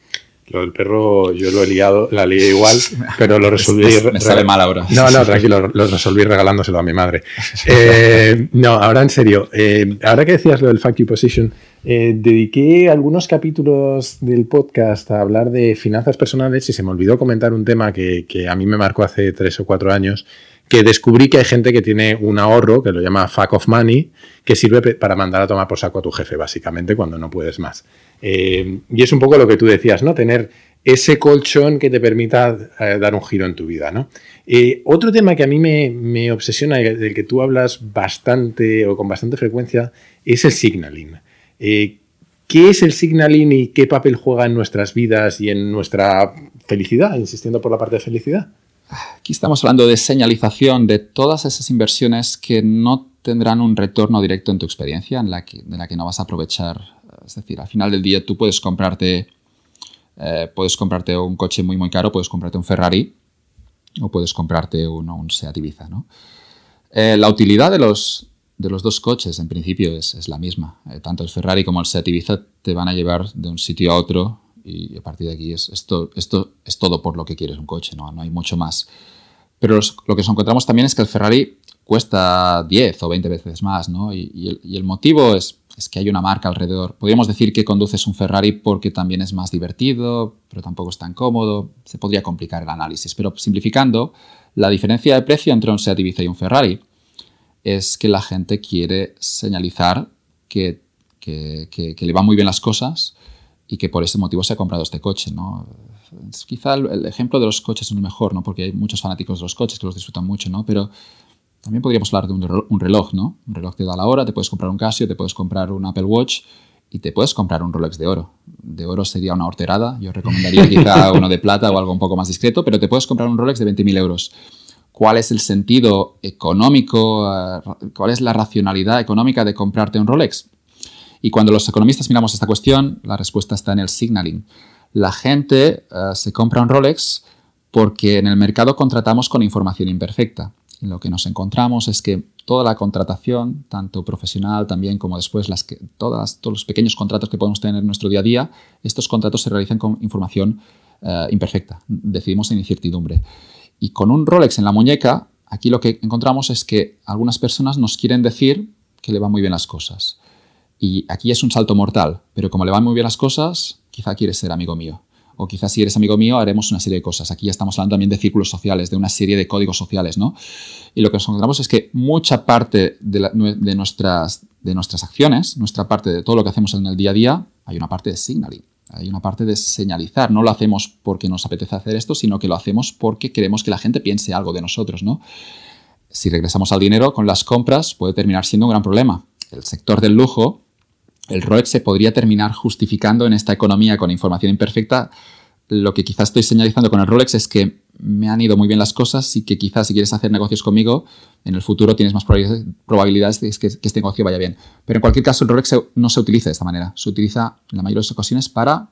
Lo del perro yo lo he liado, la lié igual, pero lo resolví. me sale mal ahora. No, no, tranquilo, lo resolví regalándoselo a mi madre. Eh, no, ahora en serio, eh, ahora que decías lo del fuck you position, eh, dediqué algunos capítulos del podcast a hablar de finanzas personales y se me olvidó comentar un tema que, que a mí me marcó hace tres o cuatro años que descubrí que hay gente que tiene un ahorro, que lo llama fuck of money, que sirve para mandar a tomar por saco a tu jefe, básicamente, cuando no puedes más. Eh, y es un poco lo que tú decías, ¿no? Tener ese colchón que te permita eh, dar un giro en tu vida, ¿no? Eh, otro tema que a mí me, obsesiona del que tú hablas bastante o con bastante frecuencia es el signaling. ¿Qué es el signaling y qué papel juega en nuestras vidas y en nuestra felicidad? Insistiendo por la parte de felicidad. Aquí estamos hablando de señalización de todas esas inversiones que no tendrán un retorno directo en tu experiencia, en de la que no vas a aprovechar es decir, al final del día tú puedes comprarte, eh, puedes comprarte un coche muy muy caro, puedes comprarte un Ferrari o puedes comprarte un Seat Ibiza. Eh, la utilidad de los, de los dos coches en principio es, la misma. tanto el Ferrari como el Seat Ibiza te van a llevar de un sitio a otro y a partir de aquí es, esto, esto es todo por lo que quieres un coche, no hay mucho más. Pero lo que nos encontramos también es que el Ferrari cuesta 10 o 20 veces más, ¿no? Y, el, motivo es, es, que hay una marca alrededor. Podríamos decir que conduces un Ferrari porque también es más divertido, pero tampoco es tan cómodo. Se podría complicar el análisis, pero simplificando, la diferencia de precio entre un Seat Ibiza y un Ferrari es que la gente quiere señalizar que, que, le van muy bien las cosas y que por ese motivo se ha comprado este coche, ¿no? Quizá el, ejemplo de los coches es el mejor, ¿no? Porque hay muchos fanáticos de los coches que los disfrutan mucho, ¿no? Pero también podríamos hablar de un reloj, ¿no? Un reloj te da la hora, te puedes comprar un Casio, te puedes comprar un Apple Watch y te puedes comprar un Rolex de oro. De oro sería una horterada, yo recomendaría quizá uno de plata o algo un poco más discreto, pero te puedes comprar un Rolex de 20.000 euros. ¿Cuál es el sentido económico, eh, cuál es la racionalidad económica de comprarte un Rolex? Y cuando los economistas miramos esta cuestión, la respuesta está en el signaling. La gente eh, se compra un Rolex porque en el mercado contratamos con información imperfecta. Lo que nos encontramos es que toda la contratación, tanto profesional también como después las todos los pequeños contratos que podemos tener en nuestro día a día, estos contratos se realizan con información eh, imperfecta. Decidimos en incertidumbre. Y con un Rolex en la muñeca, aquí lo que encontramos es que algunas personas nos quieren decir que le van muy bien las cosas. Y aquí es un salto mortal, pero como le van muy bien las cosas, quizá quieres ser amigo mío. O quizás si eres amigo mío haremos una serie de cosas. Aquí ya estamos hablando también de círculos sociales, de una serie de códigos sociales, ¿no? Y lo que nos encontramos es que mucha parte de, nuestras, de nuestras acciones, nuestra parte de todo lo que hacemos en el día a día, hay una parte de signaling. Hay una parte de señalizar. No lo hacemos porque nos apetece hacer esto, sino que lo hacemos porque queremos que la gente piense algo de nosotros, ¿no? Si regresamos al dinero con las compras, puede terminar siendo un gran problema. El sector del lujo el Rolex se podría terminar justificando en esta economía con información imperfecta. Lo que quizás estoy señalizando con el Rolex es que me han ido muy bien las cosas y que quizás si quieres hacer negocios conmigo, en el futuro tienes más probabilidades de que, este negocio vaya bien. Pero en cualquier caso, el Rolex no se utiliza de esta manera. Se utiliza en la mayoría de las ocasiones para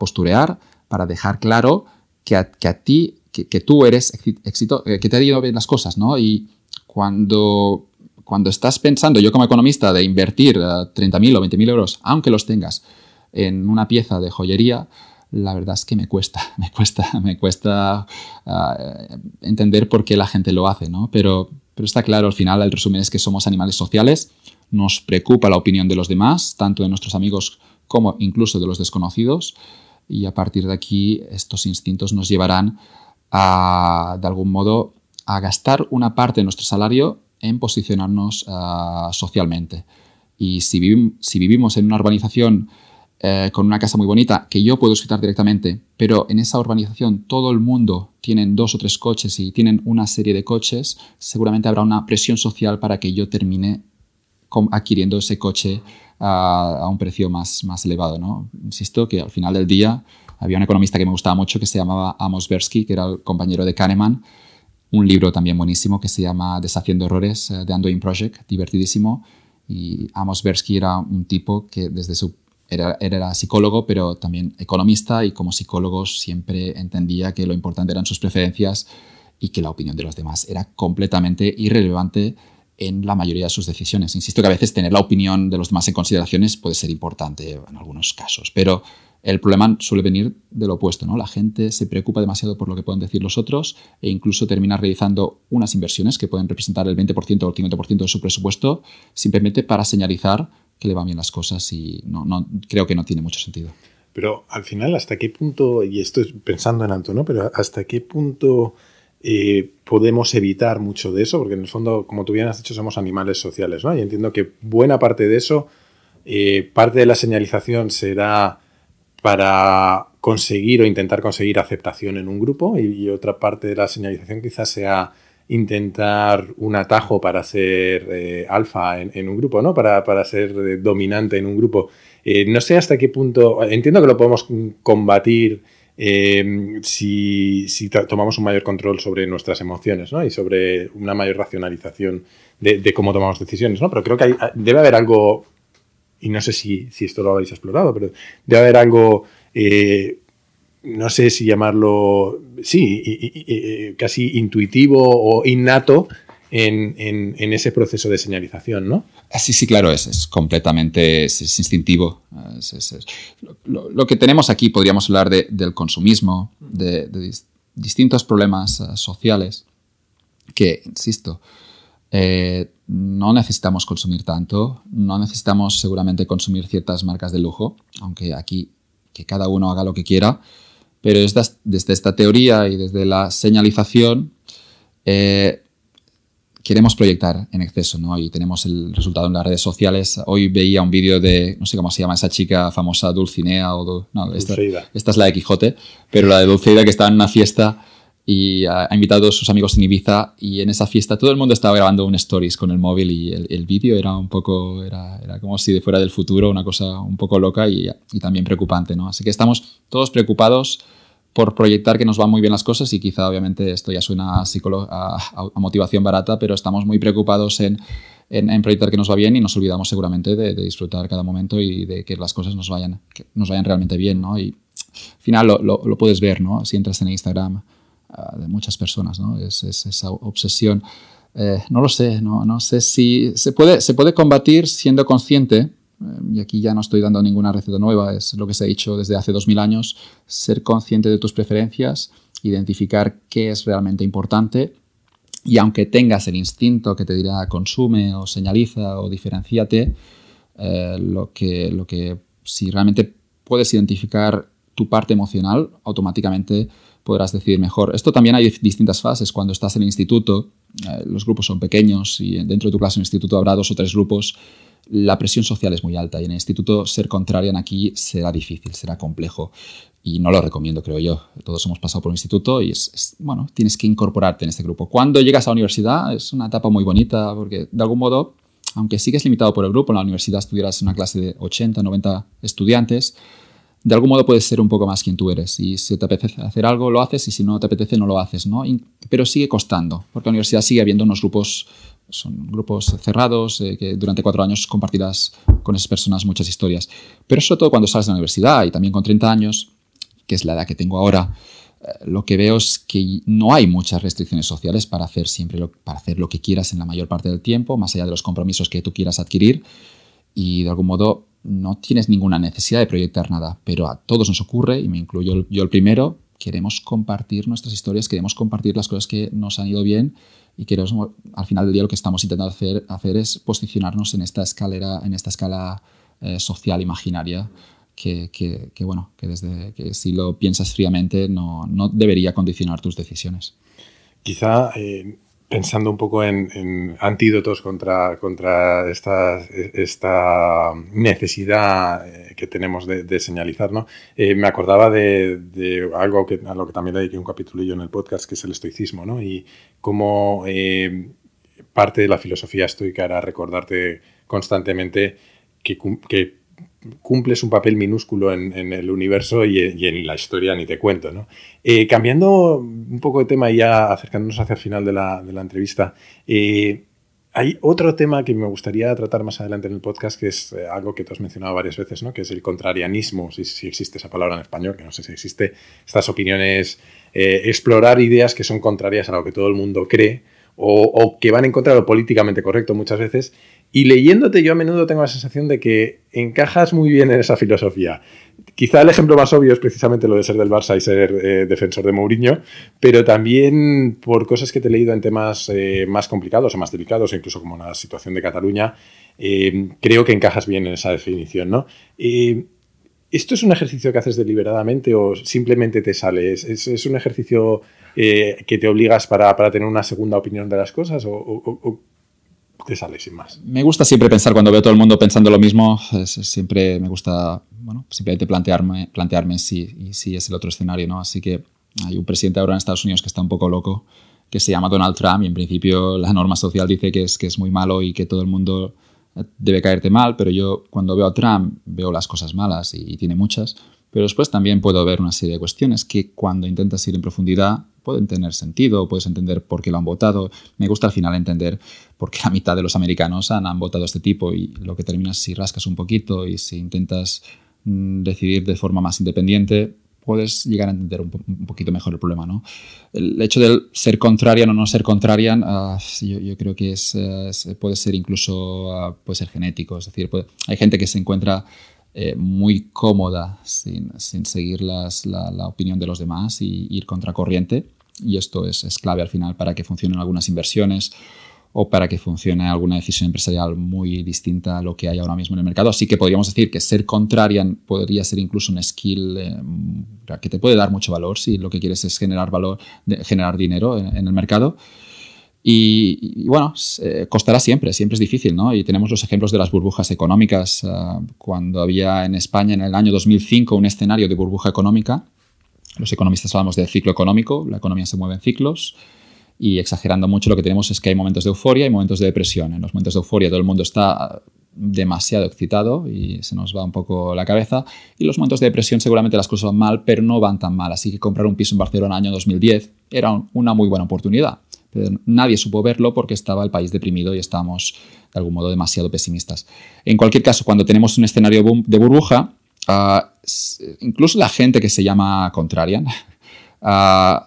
posturear, para dejar claro que a, ti, que, tú eres éxito, eh, que te han ido bien las cosas, ¿no? Y cuando cuando estás pensando, yo como economista, de invertir 30.000 eh, o 20.000 euros, aunque los tengas, en una pieza de joyería, la verdad es que me cuesta, me cuesta, me cuesta eh, entender por qué la gente lo hace, ¿no? Pero, pero está claro, al final el resumen es que somos animales sociales, nos preocupa la opinión de los demás, tanto de nuestros amigos como incluso de los desconocidos, y a partir de aquí estos instintos nos llevarán a, de algún modo, a gastar una parte de nuestro salario en posicionarnos ah, socialmente. Y si, vivimos en una urbanización eh, con una casa muy bonita que yo puedo disfrutar directamente, pero en esa urbanización todo el mundo tienen dos o tres coches y tienen una serie de coches, seguramente habrá una presión social para que yo termine adquiriendo ese coche a, un precio más, más elevado. ¿no? Insisto que al final del día había un economista que me gustaba mucho que se llamaba Amos Bersky, que era el compañero de Kahneman, un libro también buenísimo que se llama Deshaciendo Errores, de eh, Undoing Project, divertidísimo. Y Amos Bersky era un tipo que desde su... Era, era psicólogo, pero también economista y como psicólogo siempre entendía que lo importante eran sus preferencias y que la opinión de los demás era completamente irrelevante en la mayoría de sus decisiones. Insisto que a veces tener la opinión de los demás en consideraciones puede ser importante en algunos casos, pero el problema suele venir de lo opuesto, ¿no? La gente se preocupa demasiado por lo que pueden decir los otros e incluso termina realizando unas inversiones que pueden representar el 20% o el 50% de su presupuesto simplemente para señalizar que le van bien las cosas y no, creo que no tiene mucho sentido. Pero al final, ¿hasta qué punto, y estoy pensando en Anto, ¿no? Pero ¿hasta qué punto eh, podemos evitar mucho de eso? Porque en el fondo, como tú bien has dicho, somos animales sociales, ¿no? Y entiendo que buena parte de eso, eh, parte de la señalización será para conseguir o intentar conseguir aceptación en un grupo y, otra parte de la señalización quizás sea intentar un atajo para ser eh, alfa en, un grupo, ¿no? Para, ser eh, dominante en un grupo. Eh, no sé hasta qué punto, entiendo que lo podemos combatir si, tomamos un mayor control sobre nuestras emociones ¿no? y sobre una mayor racionalización de, cómo tomamos decisiones, ¿no? pero creo que debe haber algo y no sé si, esto lo habéis explorado, pero debe haber algo, eh, no sé si llamarlo, sí, casi intuitivo o innato en, ese proceso de señalización, ¿no? Ah, sí, sí, claro, es, es completamente es, instintivo. lo, que tenemos aquí podríamos hablar del consumismo, de, distintos problemas eh, sociales que, insisto, eh, no necesitamos consumir tanto, no necesitamos seguramente consumir ciertas marcas de lujo, aunque aquí que cada uno haga lo que quiera, pero desde, desde esta teoría y desde la señalización eh, queremos proyectar en exceso, ¿no? Y tenemos el resultado en las redes sociales. Hoy veía un vídeo de, no sé cómo se llama esa chica famosa, Dulcinea o... no, esta, esta, es la de Quijote, pero la de Dulceida que estaba en una fiesta y ha, invitado a sus amigos en Ibiza y en esa fiesta todo el mundo estaba grabando un stories con el móvil y el, vídeo era un poco, era, era, como si de fuera del futuro, una cosa un poco loca y, y también preocupante, ¿no? Así que estamos todos preocupados por proyectar que nos van muy bien las cosas y quizá obviamente esto ya suena a, a, motivación barata, pero estamos muy preocupados en, en, proyectar que nos va bien y nos olvidamos seguramente de, disfrutar cada momento y de que las cosas nos vayan, que nos vayan realmente bien, ¿no? Y al final lo, lo, puedes ver, ¿no? Si entras en Instagram de muchas personas, ¿no? Es, es esa obsesión. Eh, no lo sé, no, sé si se puede, se puede combatir siendo consciente Em, y aquí ya no estoy dando ninguna receta nueva, es lo que se ha dicho desde hace 2000 años, ser consciente de tus preferencias, identificar qué es realmente importante y aunque tengas el instinto que te dirá consume o señaliza o diferenciate, eh, lo, que, lo que si realmente puedes identificar tu parte emocional, automáticamente podrás decidir mejor. Esto también hay distintas fases. Cuando estás en el instituto, eh, los grupos son pequeños y dentro de tu clase en el instituto habrá dos o tres grupos la presión social es muy alta y en el instituto ser contrarian aquí será difícil, será complejo y no lo recomiendo, creo yo. Todos hemos pasado por un instituto y es, bueno, tienes que incorporarte en este grupo. Cuando llegas a la universidad es una etapa muy bonita porque de algún modo, aunque sigues limitado por el grupo, en la universidad estudiarás en una clase de 80, 90 estudiantes, de algún modo puedes ser un poco más quien tú eres. Y si te apetece hacer algo, lo haces y si no te apetece, no lo haces, ¿no? pero sigue costando, porque la universidad sigue habiendo unos grupos son grupos cerrados eh, que durante cuatro años compartirás con esas personas muchas historias. Pero sobre todo cuando sales de la universidad y también con 30 años, que es la edad que tengo ahora, eh, lo que veo es que no hay muchas restricciones sociales para hacer siempre para hacer lo que quieras en la mayor parte del tiempo, más allá de los compromisos que tú quieras adquirir. Y de algún modo no tienes ninguna necesidad de proyectar nada, pero a todos nos ocurre, y me incluyo yo el primero, queremos compartir nuestras historias, queremos compartir las cosas que nos han ido bien y queremos, al final del día lo que estamos intentando hacer, es posicionarnos en esta escalera, en esta escala eh, social imaginaria que, que, bueno, que desde que si lo piensas fríamente no, no debería condicionar tus decisiones. Quizá eh, pensando un poco en, antídotos contra, contra esta, esta necesidad eh, que tenemos de, señalizar, ¿no? Eh, me acordaba de, algo que, a lo que también dediqué un capítulo yo en el podcast, que es el estoicismo, ¿no? Y cómo eh, parte de la filosofía estoica era recordarte constantemente que cumples un papel minúsculo en, el universo y, en la historia ni te cuento. ¿no? Eh, cambiando un poco de tema y ya acercándonos hacia el final de la, entrevista, eh, hay otro tema que me gustaría tratar más adelante en el podcast, que es eh, algo que tú has mencionado varias veces, ¿no? que es el contrarianismo, si, existe esa palabra en español, que no sé si existe, estas opiniones, explorar ideas que son contrarias a lo que todo el mundo cree o, o que van en contra de lo políticamente correcto muchas veces y leyéndote yo a menudo tengo la sensación de que encajas muy bien en esa filosofía. Quizá el ejemplo más obvio es precisamente lo de ser del Barça y ser eh, defensor de Mourinho, pero también por cosas que te he leído en temas eh, más complicados o más delicados, incluso como la situación de Cataluña, eh, creo que encajas bien en esa definición. ¿no? ¿Esto es un ejercicio que haces deliberadamente o simplemente te sale? ¿Es, un ejercicio que te obligas para, tener una segunda opinión de las cosas? ¿O, te sale sin más. Me gusta siempre pensar cuando veo todo el mundo pensando lo mismo, siempre me gusta, bueno, simplemente plantearme, plantearme si, si es el otro escenario, ¿no? Así que hay un presidente ahora en Estados Unidos que está un poco loco, que se llama Donald Trump y en principio la norma social dice que es, que es muy malo y que todo el mundo debe caerte mal, pero yo cuando veo a Trump veo las cosas malas y, tiene muchas, Pero después también puedo ver una serie de cuestiones que cuando intentas ir en profundidad pueden tener sentido, puedes entender por qué lo han votado. Me gusta al final entender por qué la mitad de los americanos han, han votado este tipo y lo que terminas si rascas un poquito y si intentas mm, decidir de forma más independiente, puedes llegar a entender un, poquito mejor el problema. ¿no? El hecho de ser contrarian o no ser contrarian, uh, yo, creo que es, puede ser incluso uh, puede ser genético. Es decir, hay gente que se encuentra eh, muy cómoda sin, seguir la, opinión de los demás y ir contracorriente y esto es, clave al final para que funcionen algunas inversiones o para que funcione alguna decisión empresarial muy distinta a lo que hay ahora mismo en el mercado. Así que podríamos decir que ser contrarian podría ser incluso un skill eh, que te puede dar mucho valor si lo que quieres es generar valor, generar dinero en, el mercado. Y, bueno, eh, costará siempre, siempre es difícil, ¿no? Y tenemos los ejemplos de las burbujas económicas. Ah, cuando había en España en el año 2005 un escenario de burbuja económica, los economistas hablamos del ciclo económico, la economía se mueve en ciclos y exagerando mucho lo que tenemos es que hay momentos de euforia y momentos de depresión. En los momentos de euforia todo el mundo está demasiado excitado y se nos va un poco la cabeza y los momentos de depresión seguramente las cosas van mal pero no van tan mal. Así que comprar un piso en Barcelona año 2010 era una muy buena oportunidad. Nadie supo verlo porque estaba el país deprimido y estábamos de algún modo demasiado pesimistas. En cualquier caso, cuando tenemos un escenario de burbuja, Ah, incluso la gente que se llama contrarian, uh,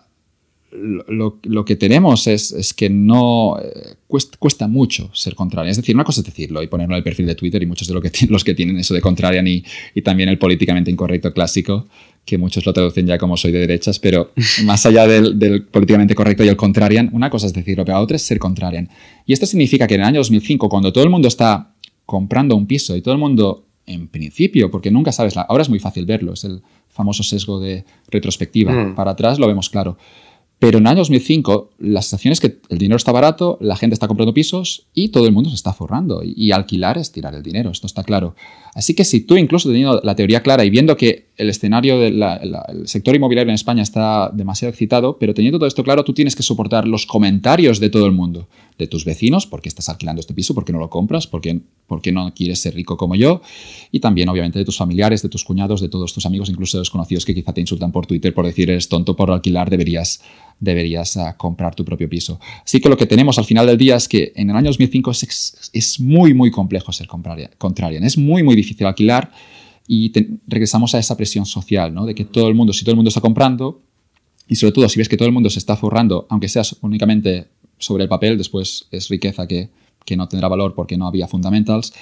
lo, que tenemos es, es que no eh, cuesta, mucho ser contrarian. Es decir, una cosa es decirlo y ponerlo en el perfil de Twitter y muchos de lo que los que tienen eso de contrarian y, también el políticamente incorrecto clásico, que muchos lo traducen ya como soy de derechas, pero más allá del, del, políticamente correcto y el contrarian, una cosa es decirlo, pero otra es ser contrarian. Y esto significa que en el año 2005, cuando todo el mundo está comprando un piso y todo el mundo en principio, porque nunca sabes, ahora es muy fácil verlo, es el famoso sesgo de retrospectiva. Mm. Para atrás lo vemos claro. Pero en el año 2005 la sensación es que el dinero está barato, la gente está comprando pisos y todo el mundo se está forrando. Y, alquilar es tirar el dinero, esto está claro. Así que si tú incluso teniendo la teoría clara y viendo que el escenario del sector inmobiliario en España está demasiado excitado, pero teniendo todo esto claro, tú tienes que soportar los comentarios de todo el mundo, de tus vecinos, porque estás alquilando este piso, porque no lo compras, porque, porque no quieres ser rico como yo, y también obviamente de tus familiares, de tus cuñados, de todos tus amigos, incluso de desconocidos que quizá te insultan por Twitter por decir eres tonto por alquilar, deberías deberías uh, comprar tu propio piso. Así que lo que tenemos al final del día es que en el año 2005 es, es muy, muy complejo ser contrarian. Es muy, muy difícil alquilar y regresamos a esa presión social, ¿no? De que todo el mundo, si todo el mundo está comprando, y sobre todo si ves que todo el mundo se está forrando, aunque sea únicamente sobre el papel, después es riqueza que, que no tendrá valor porque no había fundamentals,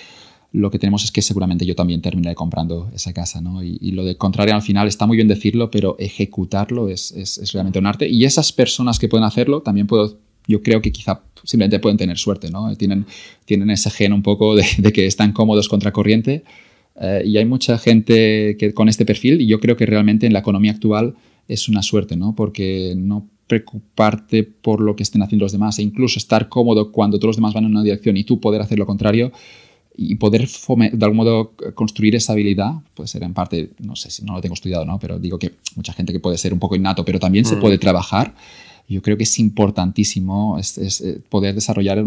lo que tenemos es que seguramente yo también terminaré comprando esa casa, ¿no? Y, lo de contrario al final está muy bien decirlo, pero ejecutarlo es, es, es, realmente un arte. Y esas personas que pueden hacerlo, también puedo, yo creo que quizá simplemente pueden tener suerte, ¿no? Tienen, tienen ese gen un poco de, de que están cómodos contra corriente. Eh, y hay mucha gente que, con este perfil y yo creo que realmente en la economía actual es una suerte, ¿no? Porque no preocuparte por lo que estén haciendo los demás e incluso estar cómodo cuando todos los demás van en una dirección y tú poder hacer lo contrario, y poder de algún modo construir esa habilidad, puede ser en parte, no sé si no lo tengo estudiado, ¿no? pero digo que mucha gente que puede ser un poco innato, pero también se mm. puede trabajar. Yo creo que es importantísimo es, eh, poder desarrollar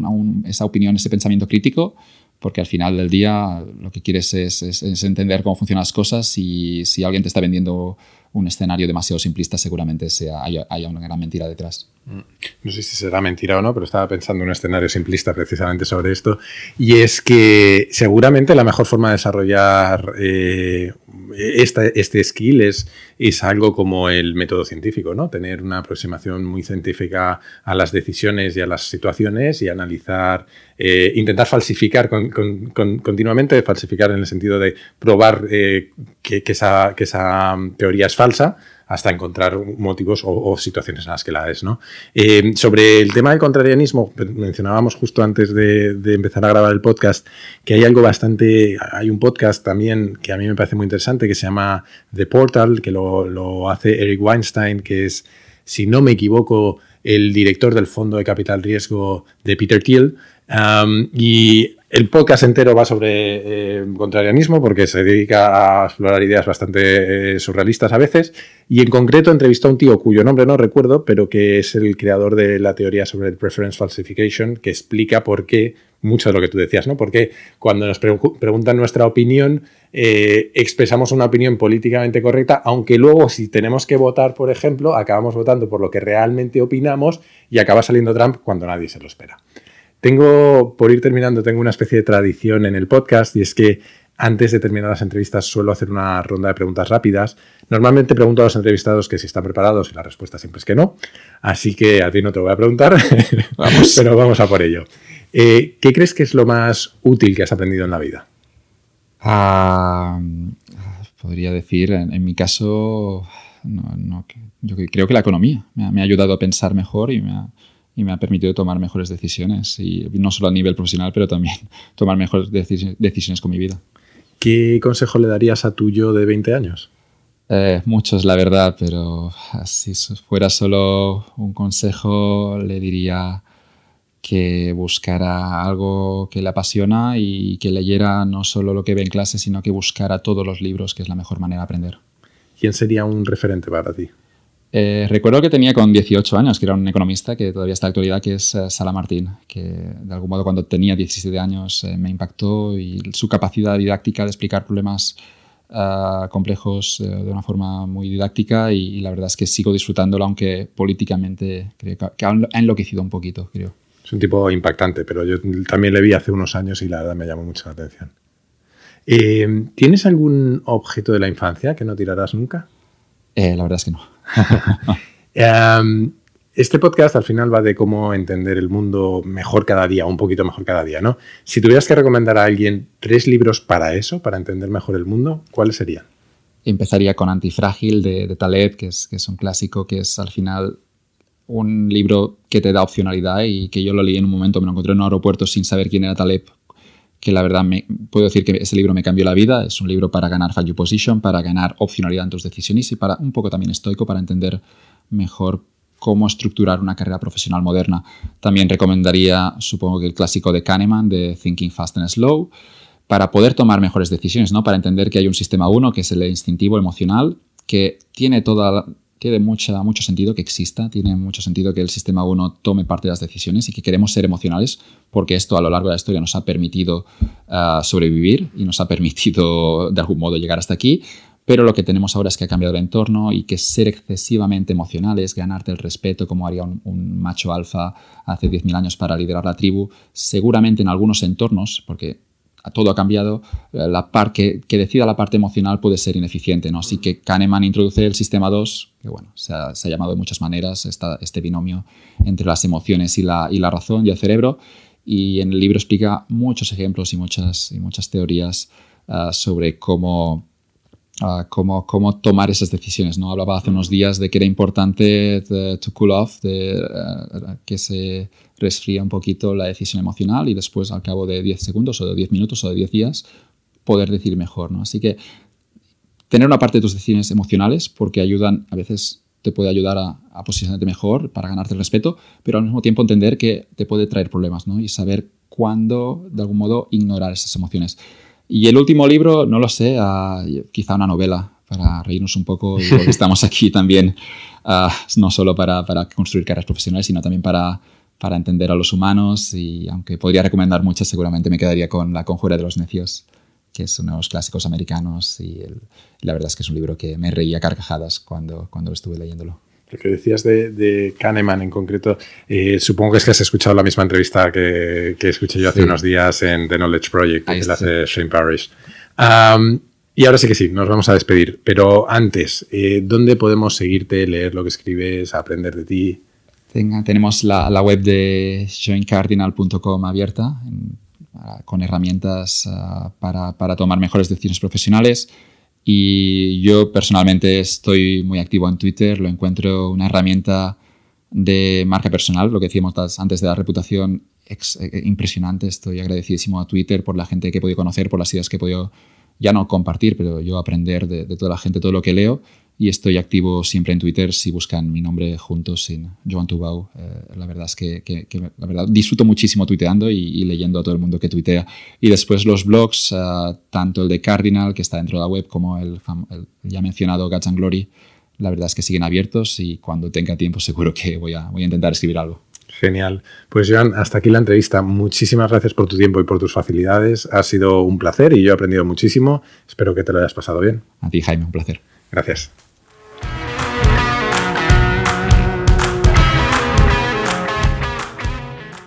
esa opinión, ese pensamiento crítico, porque al final del día lo que quieres es, es entender cómo funcionan las cosas y si alguien te está vendiendo un escenario demasiado simplista, seguramente sea, haya, una gran mentira detrás. No sé si será mentira o no, pero estaba pensando en un escenario simplista precisamente sobre esto. Y es que seguramente la mejor forma de desarrollar eh, este skill es, es algo como el método científico, ¿no? Tener una aproximación muy científica a las decisiones y a las situaciones y analizar, eh, intentar falsificar continuamente, falsificar en el sentido de probar eh, que, esa, que esa teoría es falsa hasta encontrar motivos o, situaciones en las que la es. ¿no? Eh, sobre el tema del contrarianismo, mencionábamos justo antes de, empezar a grabar el podcast que hay algo bastante, hay un podcast también que a mí me parece muy interesante que se llama The Portal, que lo, lo hace Eric Weinstein, que es, si no me equivoco, el director del Fondo de Capital Riesgo de Peter Thiel. y el podcast entero va sobre eh, contrarianismo porque se dedica a explorar ideas bastante eh, surrealistas a veces y en concreto entrevistó a un tío cuyo nombre no recuerdo pero que es el creador de la teoría sobre el preference falsification que explica por qué mucho de lo que tú decías, ¿no? Porque cuando nos preguntan nuestra opinión, eh, expresamos una opinión políticamente correcta, aunque luego si tenemos que votar, por ejemplo, acabamos votando por lo que realmente opinamos y acaba saliendo Trump cuando nadie se lo espera. Tengo, por ir terminando, tengo una especie de tradición en el podcast y es que antes de terminar las entrevistas suelo hacer una ronda de preguntas rápidas. Normalmente pregunto a los entrevistados que si están preparados y la respuesta siempre es que no. Así que a ti no te voy a preguntar, vamos. pero vamos a por ello. Eh, ¿Qué crees que es lo más útil que has aprendido en la vida? Ah, podría decir, en, mi caso, yo creo que la economía me ha, ayudado a pensar mejor y me ha, y me ha permitido tomar mejores decisiones, y no solo a nivel profesional, pero también tomar mejores decisiones con mi vida. ¿Qué consejo le darías a tu yo de 20 años? Eh, muchos, la verdad, pero si fuera solo un consejo, le diría que buscara algo que le apasiona y que leyera no solo lo que ve en clase, sino que buscara todos los libros, que es la mejor manera de aprender. ¿Quién sería un referente para ti? Eh, recuerdo que tenía con 18 años, que era un economista que todavía está en actualidad, que es eh, Sala Martín, que de algún modo cuando tenía 17 años eh, me impactó y su capacidad didáctica de explicar problemas ah, complejos de una forma muy didáctica y, la verdad es que sigo disfrutándolo, aunque políticamente creo que ha enloquecido un poquito, creo. Es un tipo impactante, pero yo también le vi hace unos años y la verdad me llamó mucho la atención. ¿Tienes algún objeto de la infancia que no tirarás nunca? la verdad es que no. Em, este podcast al final va de cómo entender el mundo mejor cada día, un poquito mejor cada día, ¿no? Si tuvieras que recomendar a alguien tres libros para eso, para entender mejor el mundo, ¿cuáles serían? Empezaría con Antifrágil de, de Taleb, que es, que es un clásico, que es al final un libro que te da opcionalidad y que yo lo leí en un momento, me lo encontré en un aeropuerto sin saber quién era Taleb, que la verdad me, puedo decir que ese libro me cambió la vida. Es un libro para ganar value position, para ganar opcionalidad en tus decisiones y para un poco también estoico para entender mejor cómo estructurar una carrera profesional moderna. También recomendaría, supongo que el clásico de Kahneman, de Thinking Fast and Slow, para poder tomar mejores decisiones, ¿no? para entender que hay un sistema uno, que es el instintivo emocional, que tiene toda tiene mucho sentido que exista, tiene mucho sentido que el sistema 1 tome parte de las decisiones y que queremos ser emocionales porque esto a lo largo de la historia nos ha permitido ah, sobrevivir y nos ha permitido de algún modo llegar hasta aquí. Pero lo que tenemos ahora es que ha cambiado el entorno y que ser excesivamente emocional es ganarte el respeto como haría un, un macho alfa hace 10.000 años para liderar la tribu. Seguramente en algunos entornos, porque todo ha cambiado, eh, la par que, decida la parte emocional puede ser ineficiente. ¿no? Así que Kahneman introduce el sistema 2, que bueno, se ha, llamado de muchas maneras esta, este binomio entre las emociones y la, y la, razón y el cerebro. Y en el libro explica muchos ejemplos y muchas, y muchas teorías uh, sobre cómo cómo, cómo, tomar esas decisiones. ¿no? Hablaba hace unos días de que era importante to cool off, de, eh, que se resfría un poquito la decisión emocional y después al cabo de 10 segundos o de 10 minutos o de 10 días poder decir mejor. ¿no? Así que tener una parte de tus decisiones emocionales porque ayudan, a veces te puede ayudar a, a posicionarte mejor para ganarte el respeto, pero al mismo tiempo entender que te puede traer problemas ¿no? y saber cuándo, de algún modo, ignorar esas emociones. Y el último libro, no lo sé, ah, quizá una novela para reírnos un poco, porque estamos aquí también, ah, no solo para, para, construir carreras profesionales, sino también para, para entender a los humanos. Y aunque podría recomendar muchas, seguramente me quedaría con La Conjura de los Necios, que es uno de los clásicos americanos. Y, la verdad es que es un libro que me reía carcajadas cuando, cuando estuve leyéndolo. Lo que decías de, Kahneman en concreto, eh, supongo que es que has escuchado la misma entrevista que, que escuché yo hace unos días en The Knowledge Project, que la hace Shane Parrish. y ahora sí que sí, nos vamos a despedir. Pero antes, eh, ¿dónde podemos seguirte, leer lo que escribes, aprender de ti? tenemos la, la, web de joincardinal.com abierta con herramientas ah, para, para tomar mejores decisiones profesionales y yo personalmente estoy muy activo en Twitter, lo encuentro una herramienta de marca personal, lo que decíamos antes de la reputación eh, impresionante. Estoy agradecidísimo a Twitter por la gente que he podido conocer, por las ideas que he podido ya no compartir, pero yo aprender de, de toda la gente todo lo que leo y estoy activo siempre en Twitter si buscan mi nombre juntos sin Joan Tubau. Eh, la verdad es que, la verdad, disfruto muchísimo tuiteando y, leyendo a todo el mundo que tuitea. Y después los blogs, eh, tanto el de Cardinal, que está dentro de la web, como el, ya mencionado Guts and Glory, la verdad es que siguen abiertos y cuando tenga tiempo seguro que voy a, voy a intentar escribir algo. Genial. Pues Joan, hasta aquí la entrevista. Muchísimas gracias por tu tiempo y por tus facilidades. Ha sido un placer y yo he aprendido muchísimo. Espero que te lo hayas pasado bien. A ti, Jaime, un placer. Gracias.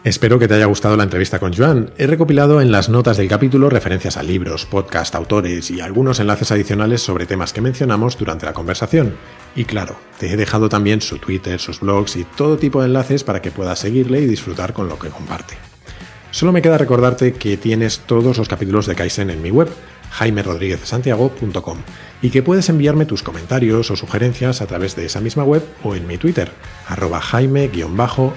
Espero que te haya gustado la entrevista con Joan. He recopilado en las notas del capítulo referencias a libros, podcast, autores y algunos enlaces adicionales sobre temas que mencionamos durante la conversación. Y claro, te he dejado también su Twitter, sus blogs y todo tipo de enlaces para que puedas seguirle y disfrutar con lo que comparte. Solo me queda recordarte que tienes todos los capítulos de Kaizen en mi web, jaimerodríguezsantiago.com, y que puedes enviarme tus comentarios o sugerencias a través de esa misma web o en mi Twitter, arroba jaime-rdes.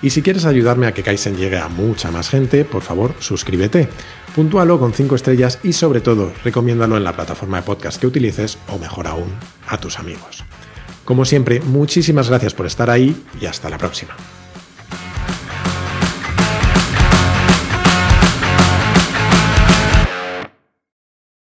Y si quieres ayudarme a que Kaizen llegue a mucha más gente, por favor, suscríbete, puntúalo con 5 estrellas y sobre todo, recomiéndalo en la plataforma de podcast que utilices o mejor aún, a tus amigos. Como siempre, muchísimas gracias por estar ahí y hasta la próxima.